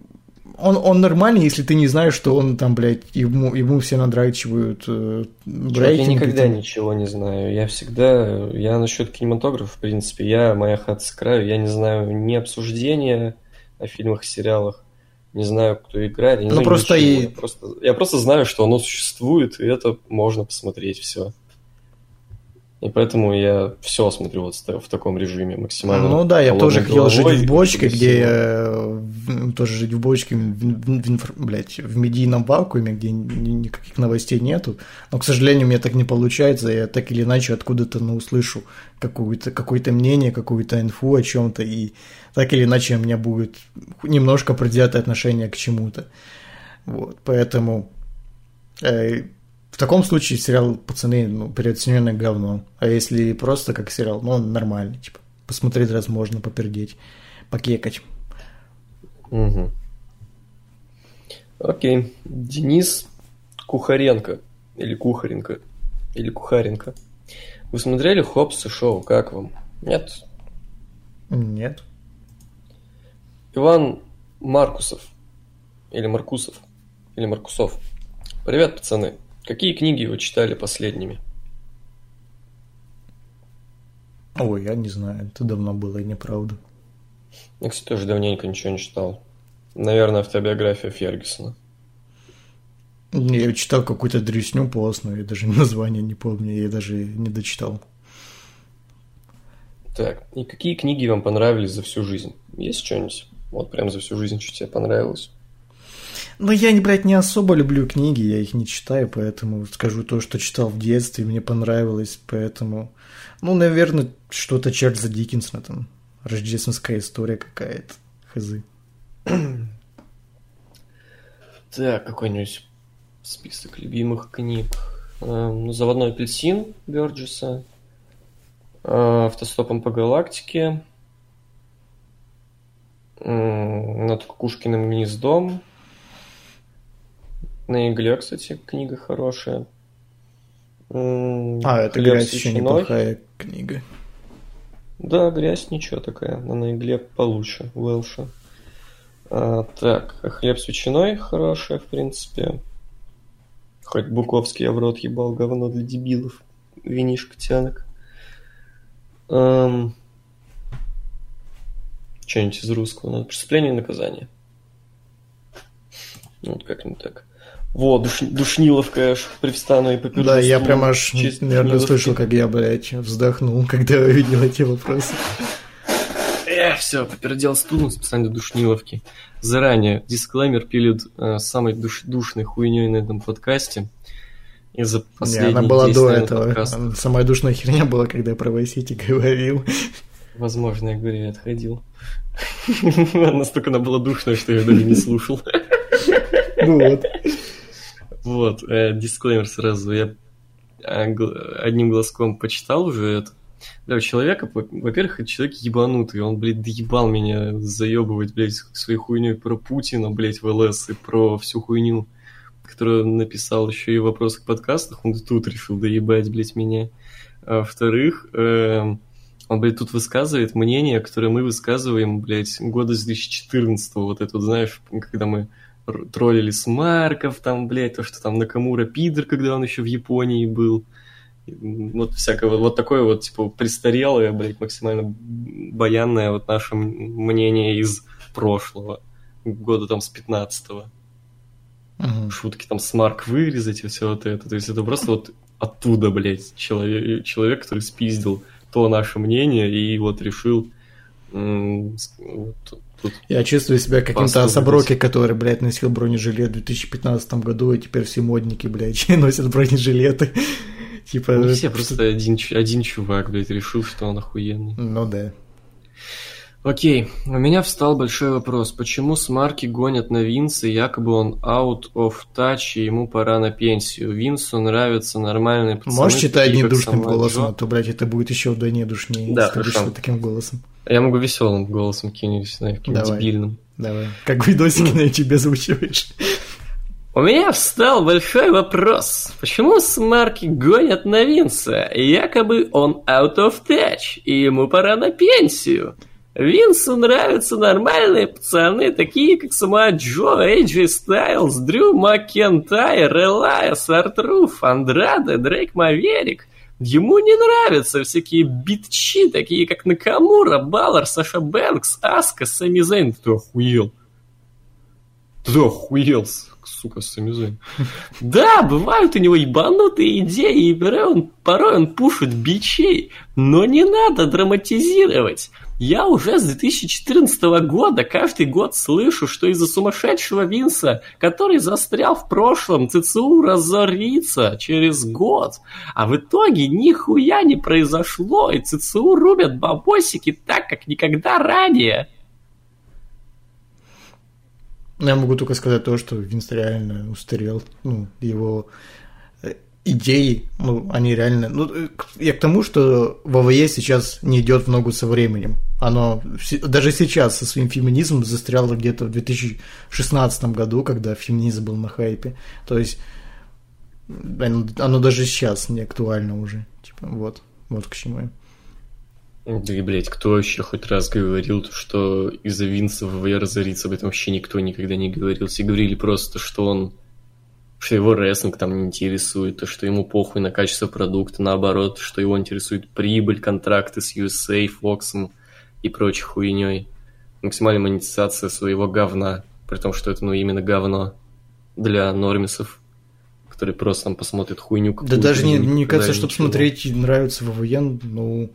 Он, он нормальный, если ты не знаешь, что он там, блядь, ему, ему все надрачивают э, рейтинг. Я никогда там... ничего не знаю. Я всегда... Я насчет кинематографа, в принципе, я моя хата с краю. Я не знаю ни обсуждения о фильмах и сериалах, не знаю, кто играет. Я ну, просто и... просто, я просто знаю, что оно существует, и это можно посмотреть все. И поэтому я все смотрю вот в таком режиме максимально. Ну да, я тоже хотел жить в бочке, где я, тоже жить в бочке, в, в, в, блядь, в медийном вакууме, где никаких новостей нету. Но, к сожалению, мне так не получается. Я так или иначе откуда-то ну, услышу какое-то какое мнение, какую-то инфу о чем-то, и так или иначе у меня будет немножко предвзятое отношение к чему-то. Вот, поэтому э, в таком случае сериал «Пацаны» ну, переоцененное говно. А если просто как сериал, ну, он нормальный, типа, посмотреть раз можно, попердеть, покекать. Угу. Окей. Денис Кухаренко. Или Кухаренко. Или Кухаренко. Вы смотрели Хопс и Шоу? Как вам? Нет? Нет. Иван Маркусов. Или Маркусов. Или Маркусов. Привет, пацаны. Какие книги вы читали последними? Ой, я не знаю, это давно было и неправда. Я, кстати, тоже давненько ничего не читал. Наверное, автобиография Фергюсона. Я читал какую-то дрюсню постную, я даже название не помню, я даже не дочитал. Так, и какие книги вам понравились за всю жизнь? Есть что-нибудь? Вот прям за всю жизнь, что тебе понравилось? Ну, я, блядь, не особо люблю книги, я их не читаю, поэтому скажу то, что читал в детстве, мне понравилось, поэтому... Ну, наверное, что-то Чарльза Диккенсона там, рождественская история какая-то, хз. Так, какой-нибудь список любимых книг. ну, заводной апельсин Бёрджеса, автостопом по галактике, над Кукушкиным гнездом. На игле, кстати, книга хорошая. А, это грязь еще неплохая книга. Да, грязь ничего такая, она на игле получше, Уэлша. А, так, хлеб с ветчиной хорошая, в принципе. Хоть Буковский я в рот ебал, говно для дебилов. Винишка тянок. Эм... Что-нибудь из русского. Надо. Преступление и наказание. Вот как-нибудь так. Вот, душ, душниловка аж привстану и попишу. Да, я прям аж, наверное, слышал, как я, блядь, вздохнул, когда увидел эти вопросы. Эх, все, попердел стул специально душниловки. Заранее дисклеймер пилит э, самой душ, душной хуйней на этом подкасте. Из-за последних Не, она была до этого. Подкаста. Самая душная херня была, когда я про Vice говорил. Возможно, я говорю, я отходил. Настолько она была душная, что я даже не слушал. Ну вот. Вот, э, дисклеймер сразу. Я э, одним глазком почитал уже это. Да, у человека, во-первых, это человек ебанутый. Он, блядь, доебал меня заебывать, блядь, своей хуйней про Путина, блядь, в ЛС и про всю хуйню, которую написал еще и в вопросах подкастах. Он тут решил доебать, блядь, меня. А во-вторых, э, он, блядь, тут высказывает мнение, которое мы высказываем, блядь, года с 2014 вот это вот, знаешь, когда мы троллили Смарков, там, блядь, то, что там Накамура пидор, когда он еще в Японии был. Вот всякого, вот такое вот, типа, престарелое, блядь, максимально баянное вот наше мнение из прошлого, года там с 15-го. Uh-huh. Шутки там Смарк вырезать и все вот это. То есть это просто вот оттуда, блядь, человек, человек который спиздил то наше мнение и вот решил вот, тут Я чувствую себя каким-то особроки, который, блядь, носил бронежилет в 2015 году, и теперь все модники, блядь, носят бронежилеты. Типа... Не все, просто один, один чувак, блядь, решил, что он охуенный. Ну да. Окей, у меня встал большой вопрос. Почему Смарки гонят на Винса, якобы он out of touch, и ему пора на пенсию? Винсу нравятся нормальные пацаны. Можешь читать недушным голосом, а то, блядь, это будет еще вдвойне душнее, да, хорошо. таким голосом. Я могу веселым голосом кинуть, знаю, каким Давай. дебильным. Давай. Как видосики на тебе звучиваешь. У меня встал большой вопрос. Почему Смарки гонят на Винса? Якобы он out of touch, и ему пора на пенсию. Винсу нравятся нормальные пацаны, такие как сама Джо, Эйджи Стайлз, Дрю Маккентайр, Элайас, Артруф, Андраде, Дрейк Маверик. Ему не нравятся всякие битчи, такие как Накамура, Баллар, Саша Бэнкс, Аска, Сами Зейн. Ты охуел? Ты охуел, сука, Сами Зейн. Да, бывают у него ебанутые идеи, и порой он, порой он пушит бичей, но не надо драматизировать. Я уже с 2014 года каждый год слышу, что из-за сумасшедшего Винса, который застрял в прошлом, ЦЦУ разорится через год. А в итоге нихуя не произошло, и ЦЦУ рубят бабосики так, как никогда ранее. Я могу только сказать то, что Винс реально устарел. Ну, его идеи, ну, они реально... Ну, я к тому, что ВВЕ сейчас не идет в ногу со временем. Оно даже сейчас со своим феминизмом застряло где-то в 2016 году, когда феминизм был на хайпе. То есть оно, оно даже сейчас не актуально уже. Типа, вот, вот к чему я. Да и, блядь, кто вообще хоть раз говорил, что из-за Винса ВВЕ разорится? Об этом вообще никто никогда не говорил. Все говорили просто, что он что его рестлинг там не интересует, то, что ему похуй на качество продукта, наоборот, что его интересует прибыль, контракты с USA, Fox и прочей хуйней. Максимальная монетизация своего говна, при том, что это, ну, именно говно для нормисов, которые просто там посмотрят хуйню Да даже не, не кажется, чтобы смотреть нравится ВВЕ, ну,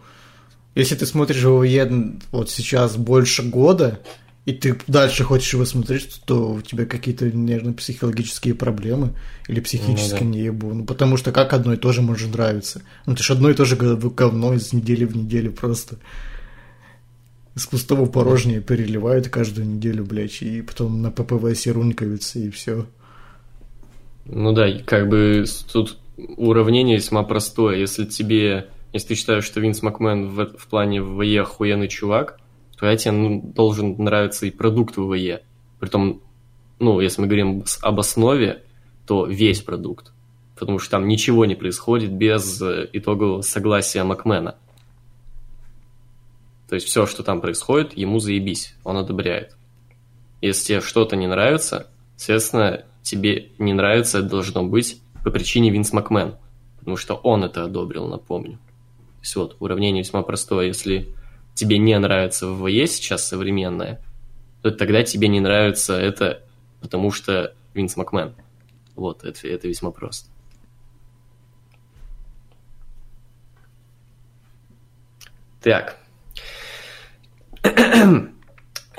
если ты смотришь ВВЕ вот сейчас больше года, и ты дальше хочешь его смотреть, то у тебя какие-то нервно-психологические проблемы или психические ну, да. неебу. Ну, потому что как одно и то же может нравиться? Ну, ты же одно и то же говно из недели в неделю просто. Из пустого порожнее переливают каждую неделю, блядь, и потом на ППВ серунькаются, и все. Ну да, как бы тут уравнение весьма простое. Если тебе, если ты считаешь, что Винс Макмен в, в плане ВЕ охуенный чувак, я тебе ну, должен нравиться и продукт ВЕ. Притом, ну, если мы говорим об основе, то весь продукт. Потому что там ничего не происходит без э, итогового согласия Макмена. То есть все, что там происходит, ему заебись, он одобряет. Если тебе что-то не нравится, соответственно, тебе не нравится, это должно быть по причине Винс Макмен, потому что он это одобрил, напомню. То есть вот, уравнение весьма простое. Если тебе не нравится ВВЕ сейчас современное, то тогда тебе не нравится это, потому что Винс Макмен. Вот, это, это весьма просто. Так.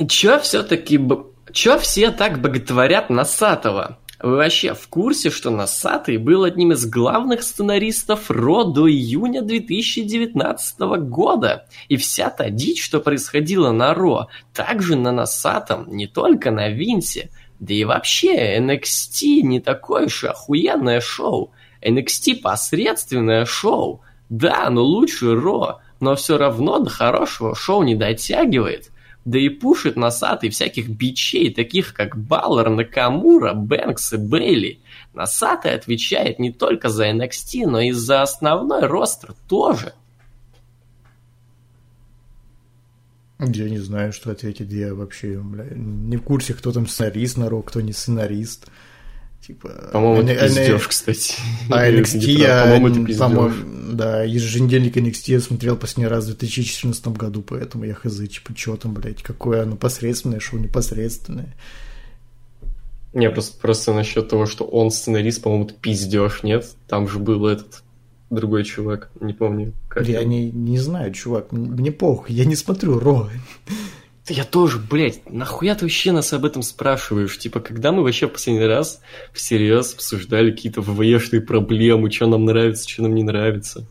Чё все-таки... Чё все так боготворят Носатого? Вы вообще в курсе, что Носатый был одним из главных сценаристов РО до июня 2019 года? И вся та дичь, что происходила на РО, также на Носатом, не только на Винсе. Да и вообще, NXT не такое уж охуенное шоу. NXT посредственное шоу. Да, но лучше Ро, но все равно до хорошего шоу не дотягивает. Да и пушит носатый всяких бичей, таких как Баллар, Накамура, Бэнкс и Бейли. Носатый отвечает не только за NXT, но и за основной ростер тоже. Я не знаю, что ответить. Я вообще бля, не в курсе, кто там сценарист на рок, кто не сценарист. Типа, по-моему, это пиздеж, кстати. А NXT я, по-моему, это пиздеж. По да, еженедельник NXT я смотрел последний раз в 2014 году, поэтому я хз, типа, что там, блядь, какое оно посредственное, шоу непосредственное. Не, просто, просто насчет того, что он сценарист, по-моему, это пиздеж, нет? Там же был этот другой чувак, не помню. Как я не, не знаю, чувак, мне похуй, я не смотрю Ро. Я тоже, блядь, нахуя ты вообще нас об этом спрашиваешь? Типа, когда мы вообще в последний раз всерьез обсуждали какие-то WWE шные проблемы, что нам нравится, что нам не нравится?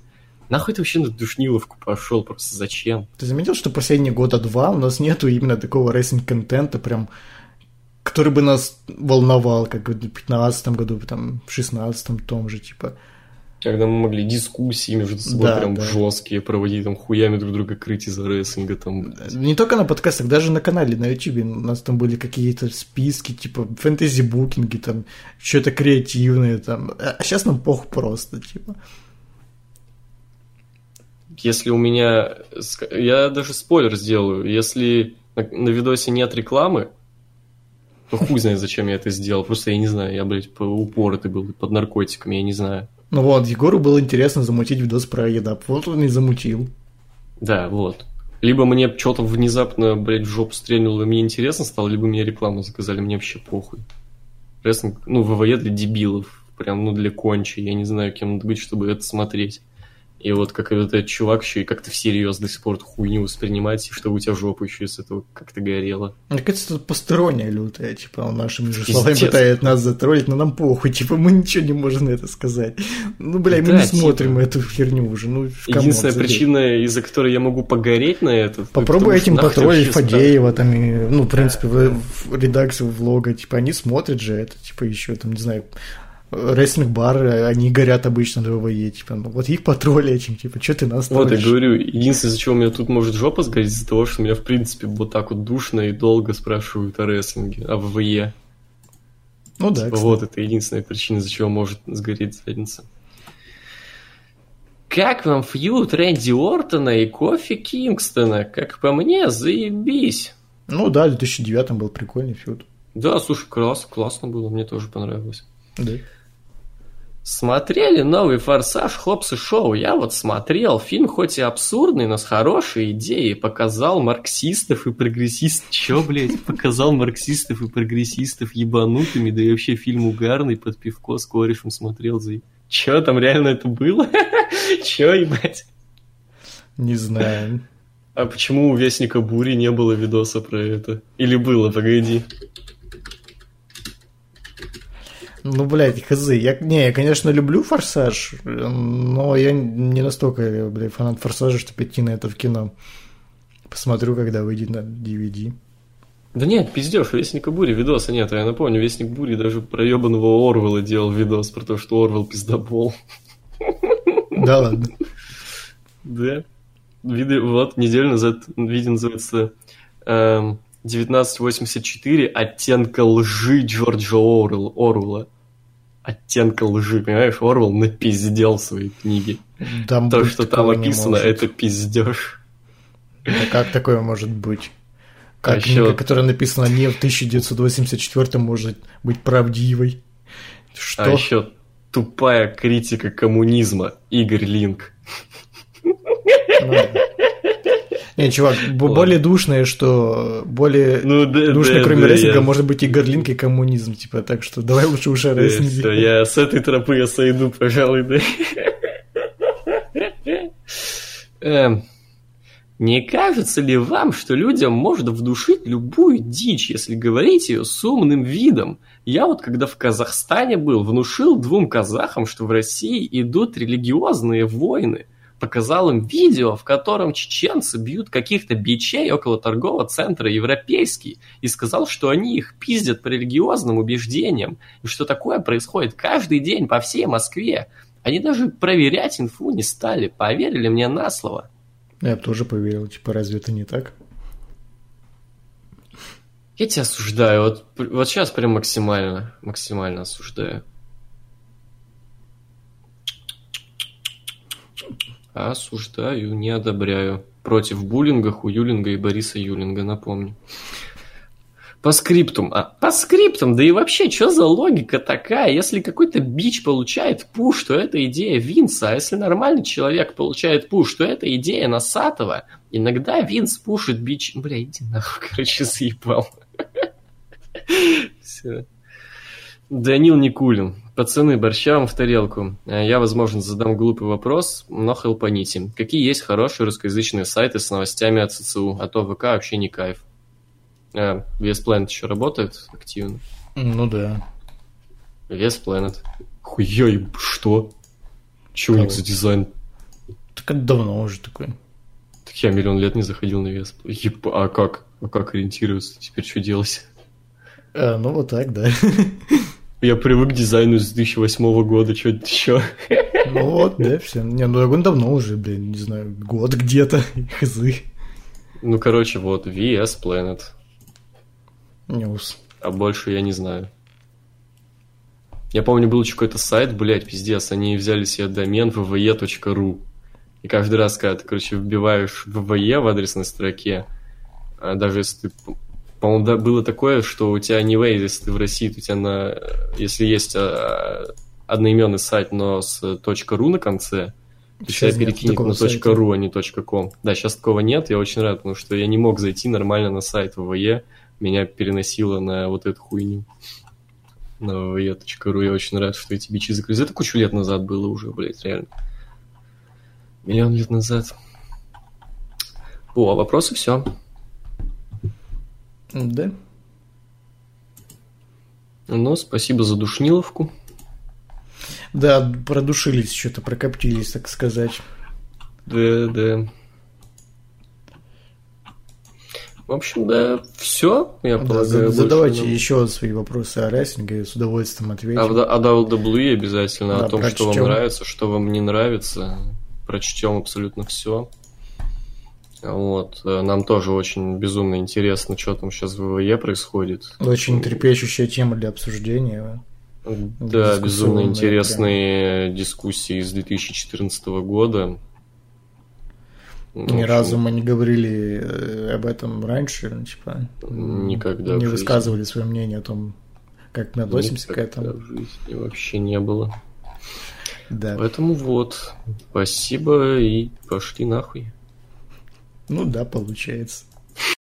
Нахуй ты вообще на душниловку пошел, просто зачем? Ты заметил, что последние года два у нас нету именно такого рестлинг-контента, прям, который бы нас волновал, как в 2015 году, там, в 16 том же, типа. Когда мы могли дискуссии между собой да, прям да. жесткие проводить, там хуями друг друга крыть из-за рестлинга. Там. Не только на подкастах, даже на канале, на YouTube у нас там были какие-то списки, типа фэнтези-букинги, там что-то креативное, там. А сейчас нам пох просто, типа. Если у меня... Я даже спойлер сделаю. Если на, на видосе нет рекламы, то хуй знает, зачем я это сделал. Просто я не знаю, я, блядь, упоротый был под наркотиками, я не знаю. Ну вот, Егору было интересно замутить видос про едап. Вот он и замутил. Да, вот. Либо мне что-то внезапно, блядь, в жопу стрельнуло, и мне интересно стало, либо мне рекламу заказали, мне вообще похуй. Рестлинг, ну, ВВЕ для дебилов, прям, ну, для кончи. Я не знаю, кем надо быть, чтобы это смотреть. И вот как этот чувак еще и как-то всерьез до сих пор эту хуйню воспринимать, и чтобы у тебя жопа еще из этого как-то горела. Мне кажется, это посторонняя лютая, типа, он нашими же словами пытает нас затроллить, но нам похуй, типа, мы ничего не можем на это сказать. Ну, бля, мы да, не типа... смотрим эту херню уже, ну, Единственная причина, из-за которой я могу погореть на это... Попробуй этим потроллить Фадеева, там, и, ну, в принципе, в, в редакцию влога, типа, они смотрят же это, типа, еще, там, не знаю, рестлинг-бары, они горят обычно на ВВЕ, типа, ну, вот их потроллить, типа, что ты нас Вот, я говорю, единственное, из-за чего у меня тут может жопа сгореть, из-за того, что меня, в принципе, вот так вот душно и долго спрашивают о рестлинге, о ВВЕ. Ну да, типа, Вот, это единственная причина, из-за чего может сгореть задница. Как вам фьюд Рэнди Ортона и Кофи Кингстона? Как по мне, заебись. Ну да, в 2009 был прикольный фьюд. Да, слушай, класс, классно было, мне тоже понравилось. Да. Смотрели новый «Форсаж» Хопс и Шоу? Я вот смотрел. Фильм хоть и абсурдный, но с хорошей идеей. Показал марксистов и прогрессистов. Чё, блядь? Показал марксистов и прогрессистов ебанутыми. Да и вообще фильм угарный, под пивко с корешем смотрел. За... Чё, там реально это было? Чё, ебать? Не знаю. А почему у Вестника Бури не было видоса про это? Или было, погоди. Ну, блядь, хз. Я, не, я, конечно, люблю «Форсаж», но я не настолько, блядь, фанат «Форсажа», чтобы идти на это в кино. Посмотрю, когда выйдет на DVD. Да нет, пиздешь, Вестника Бури видоса нет. Я напомню, Вестник Бури даже про ебаного Орвела делал видос, про то, что Орвел пиздобол. Да ладно. Да. Виды, вот, неделю назад видео называется эм, 1984 «Оттенка лжи Джорджа Орвелла. Орвелла». Оттенка лжи, понимаешь? Орвел напиздел свои книги. Там То, что там описано, это пиздеж. Да как такое может быть? Как А книга, ещё- которая написана не в 1984 может быть правдивой? Что? А еще тупая критика коммунизма Игорь Линк. Ну. Не, чувак, более душное, что более Ну да, душное, да, кроме да, рейтинга, я- может быть и Гарлинг, и коммунизм, типа, так что давай лучше уже Да, рейтинги. всё, я с этой тропы я сойду, пожалуй, да. Эм, Не кажется ли вам, что людям можно вдушить любую дичь, если говорить ее с умным видом? Я вот когда в Казахстане был, внушил двум казахам, что в России идут религиозные войны. Показал им видео, в котором чеченцы бьют каких-то бичей около торгового центра «Европейский» и сказал, что они их пиздят по религиозным убеждениям и что такое происходит каждый день по всей Москве. Они даже проверять инфу не стали, поверили мне на слово. Я тоже поверил, типа, разве это не так? Я тебя осуждаю, вот, вот сейчас прям максимально, максимально осуждаю. Осуждаю, не одобряю. Против буллинга, Хуюлинга и Бориса Юлинга, напомню. По скриптум. А, по скриптум, да и вообще, что за логика такая? Если какой-то бич получает пуш, то это идея Винса, а если нормальный человек получает пуш, то это идея Носатого. Иногда Винс пушит бич... Бля, иди нахуй, короче, заебал. Все. Данил Никулин. Пацаны, борща вам в тарелку. Э, Я, возможно, задам глупый вопрос, но хелпаните. Какие есть хорошие русскоязычные сайты с новостями от ЦЦУ? А то ВК вообще не кайф. А, Вес Planet еще работает активно? Ну да. Вес Planet. Хуёй, что? Че у них за дизайн? Так это давно уже такой. Так я миллион лет не заходил на VS. Еб- А как? А как ориентироваться? Теперь что делать? А, ну вот так, да. Я привык к дизайну с 2008 года, что чё? Ну вот, да, все. Не, ну он давно уже, блин, не знаю, год где-то, хз. Ну, короче, вот, VS Planet. News. А больше я не знаю. Я помню, был еще какой-то сайт, блядь, пиздец, они взяли себе домен vve.ru. И каждый раз, когда ты, короче, вбиваешь VVE в адресной строке, а даже если ты... По-моему, да, было такое, что у тебя не way, если ты в России, то у тебя на... Если есть а, одноименный сайт, но с .ru на конце, то Сейчас тебя нет перекинет на сайта. .ru, а не .com. Да, сейчас такого нет, я очень рад, потому что я не мог зайти нормально на сайт VVE, меня переносило на вот эту хуйню. На vve.ru. Я очень рад, что эти бичи закрылись. Это кучу лет назад было уже, блядь, реально. Миллион лет назад. О, а вопросы все. Да? Ну, спасибо за душниловку. Да, продушились, что-то прокоптились, так сказать. Да, да. В общем, да, все, я Да, полагаю. за- больше задавайте нам- еще свои вопросы о рестлинге, я с удовольствием отвечу. А, о WWE обязательно, Да, о том, что вам прочтем. нравится, что вам не нравится. Прочтем абсолютно все. Вот. э, Нам тоже очень безумно интересно, что там сейчас в ВВЕ происходит. Очень трепещущая тема для обсуждения. Да, дискуссионная безумно интересные дискуссии с 2014 года. Ну, Ни разу мы не говорили э, об этом раньше, ну, типа, Никогда не высказывали свое мнение о том, как мы относимся к никогда этому. в жизни вообще не было. Да. Поэтому вот. Спасибо и пошли нахуй. Ну да, получается.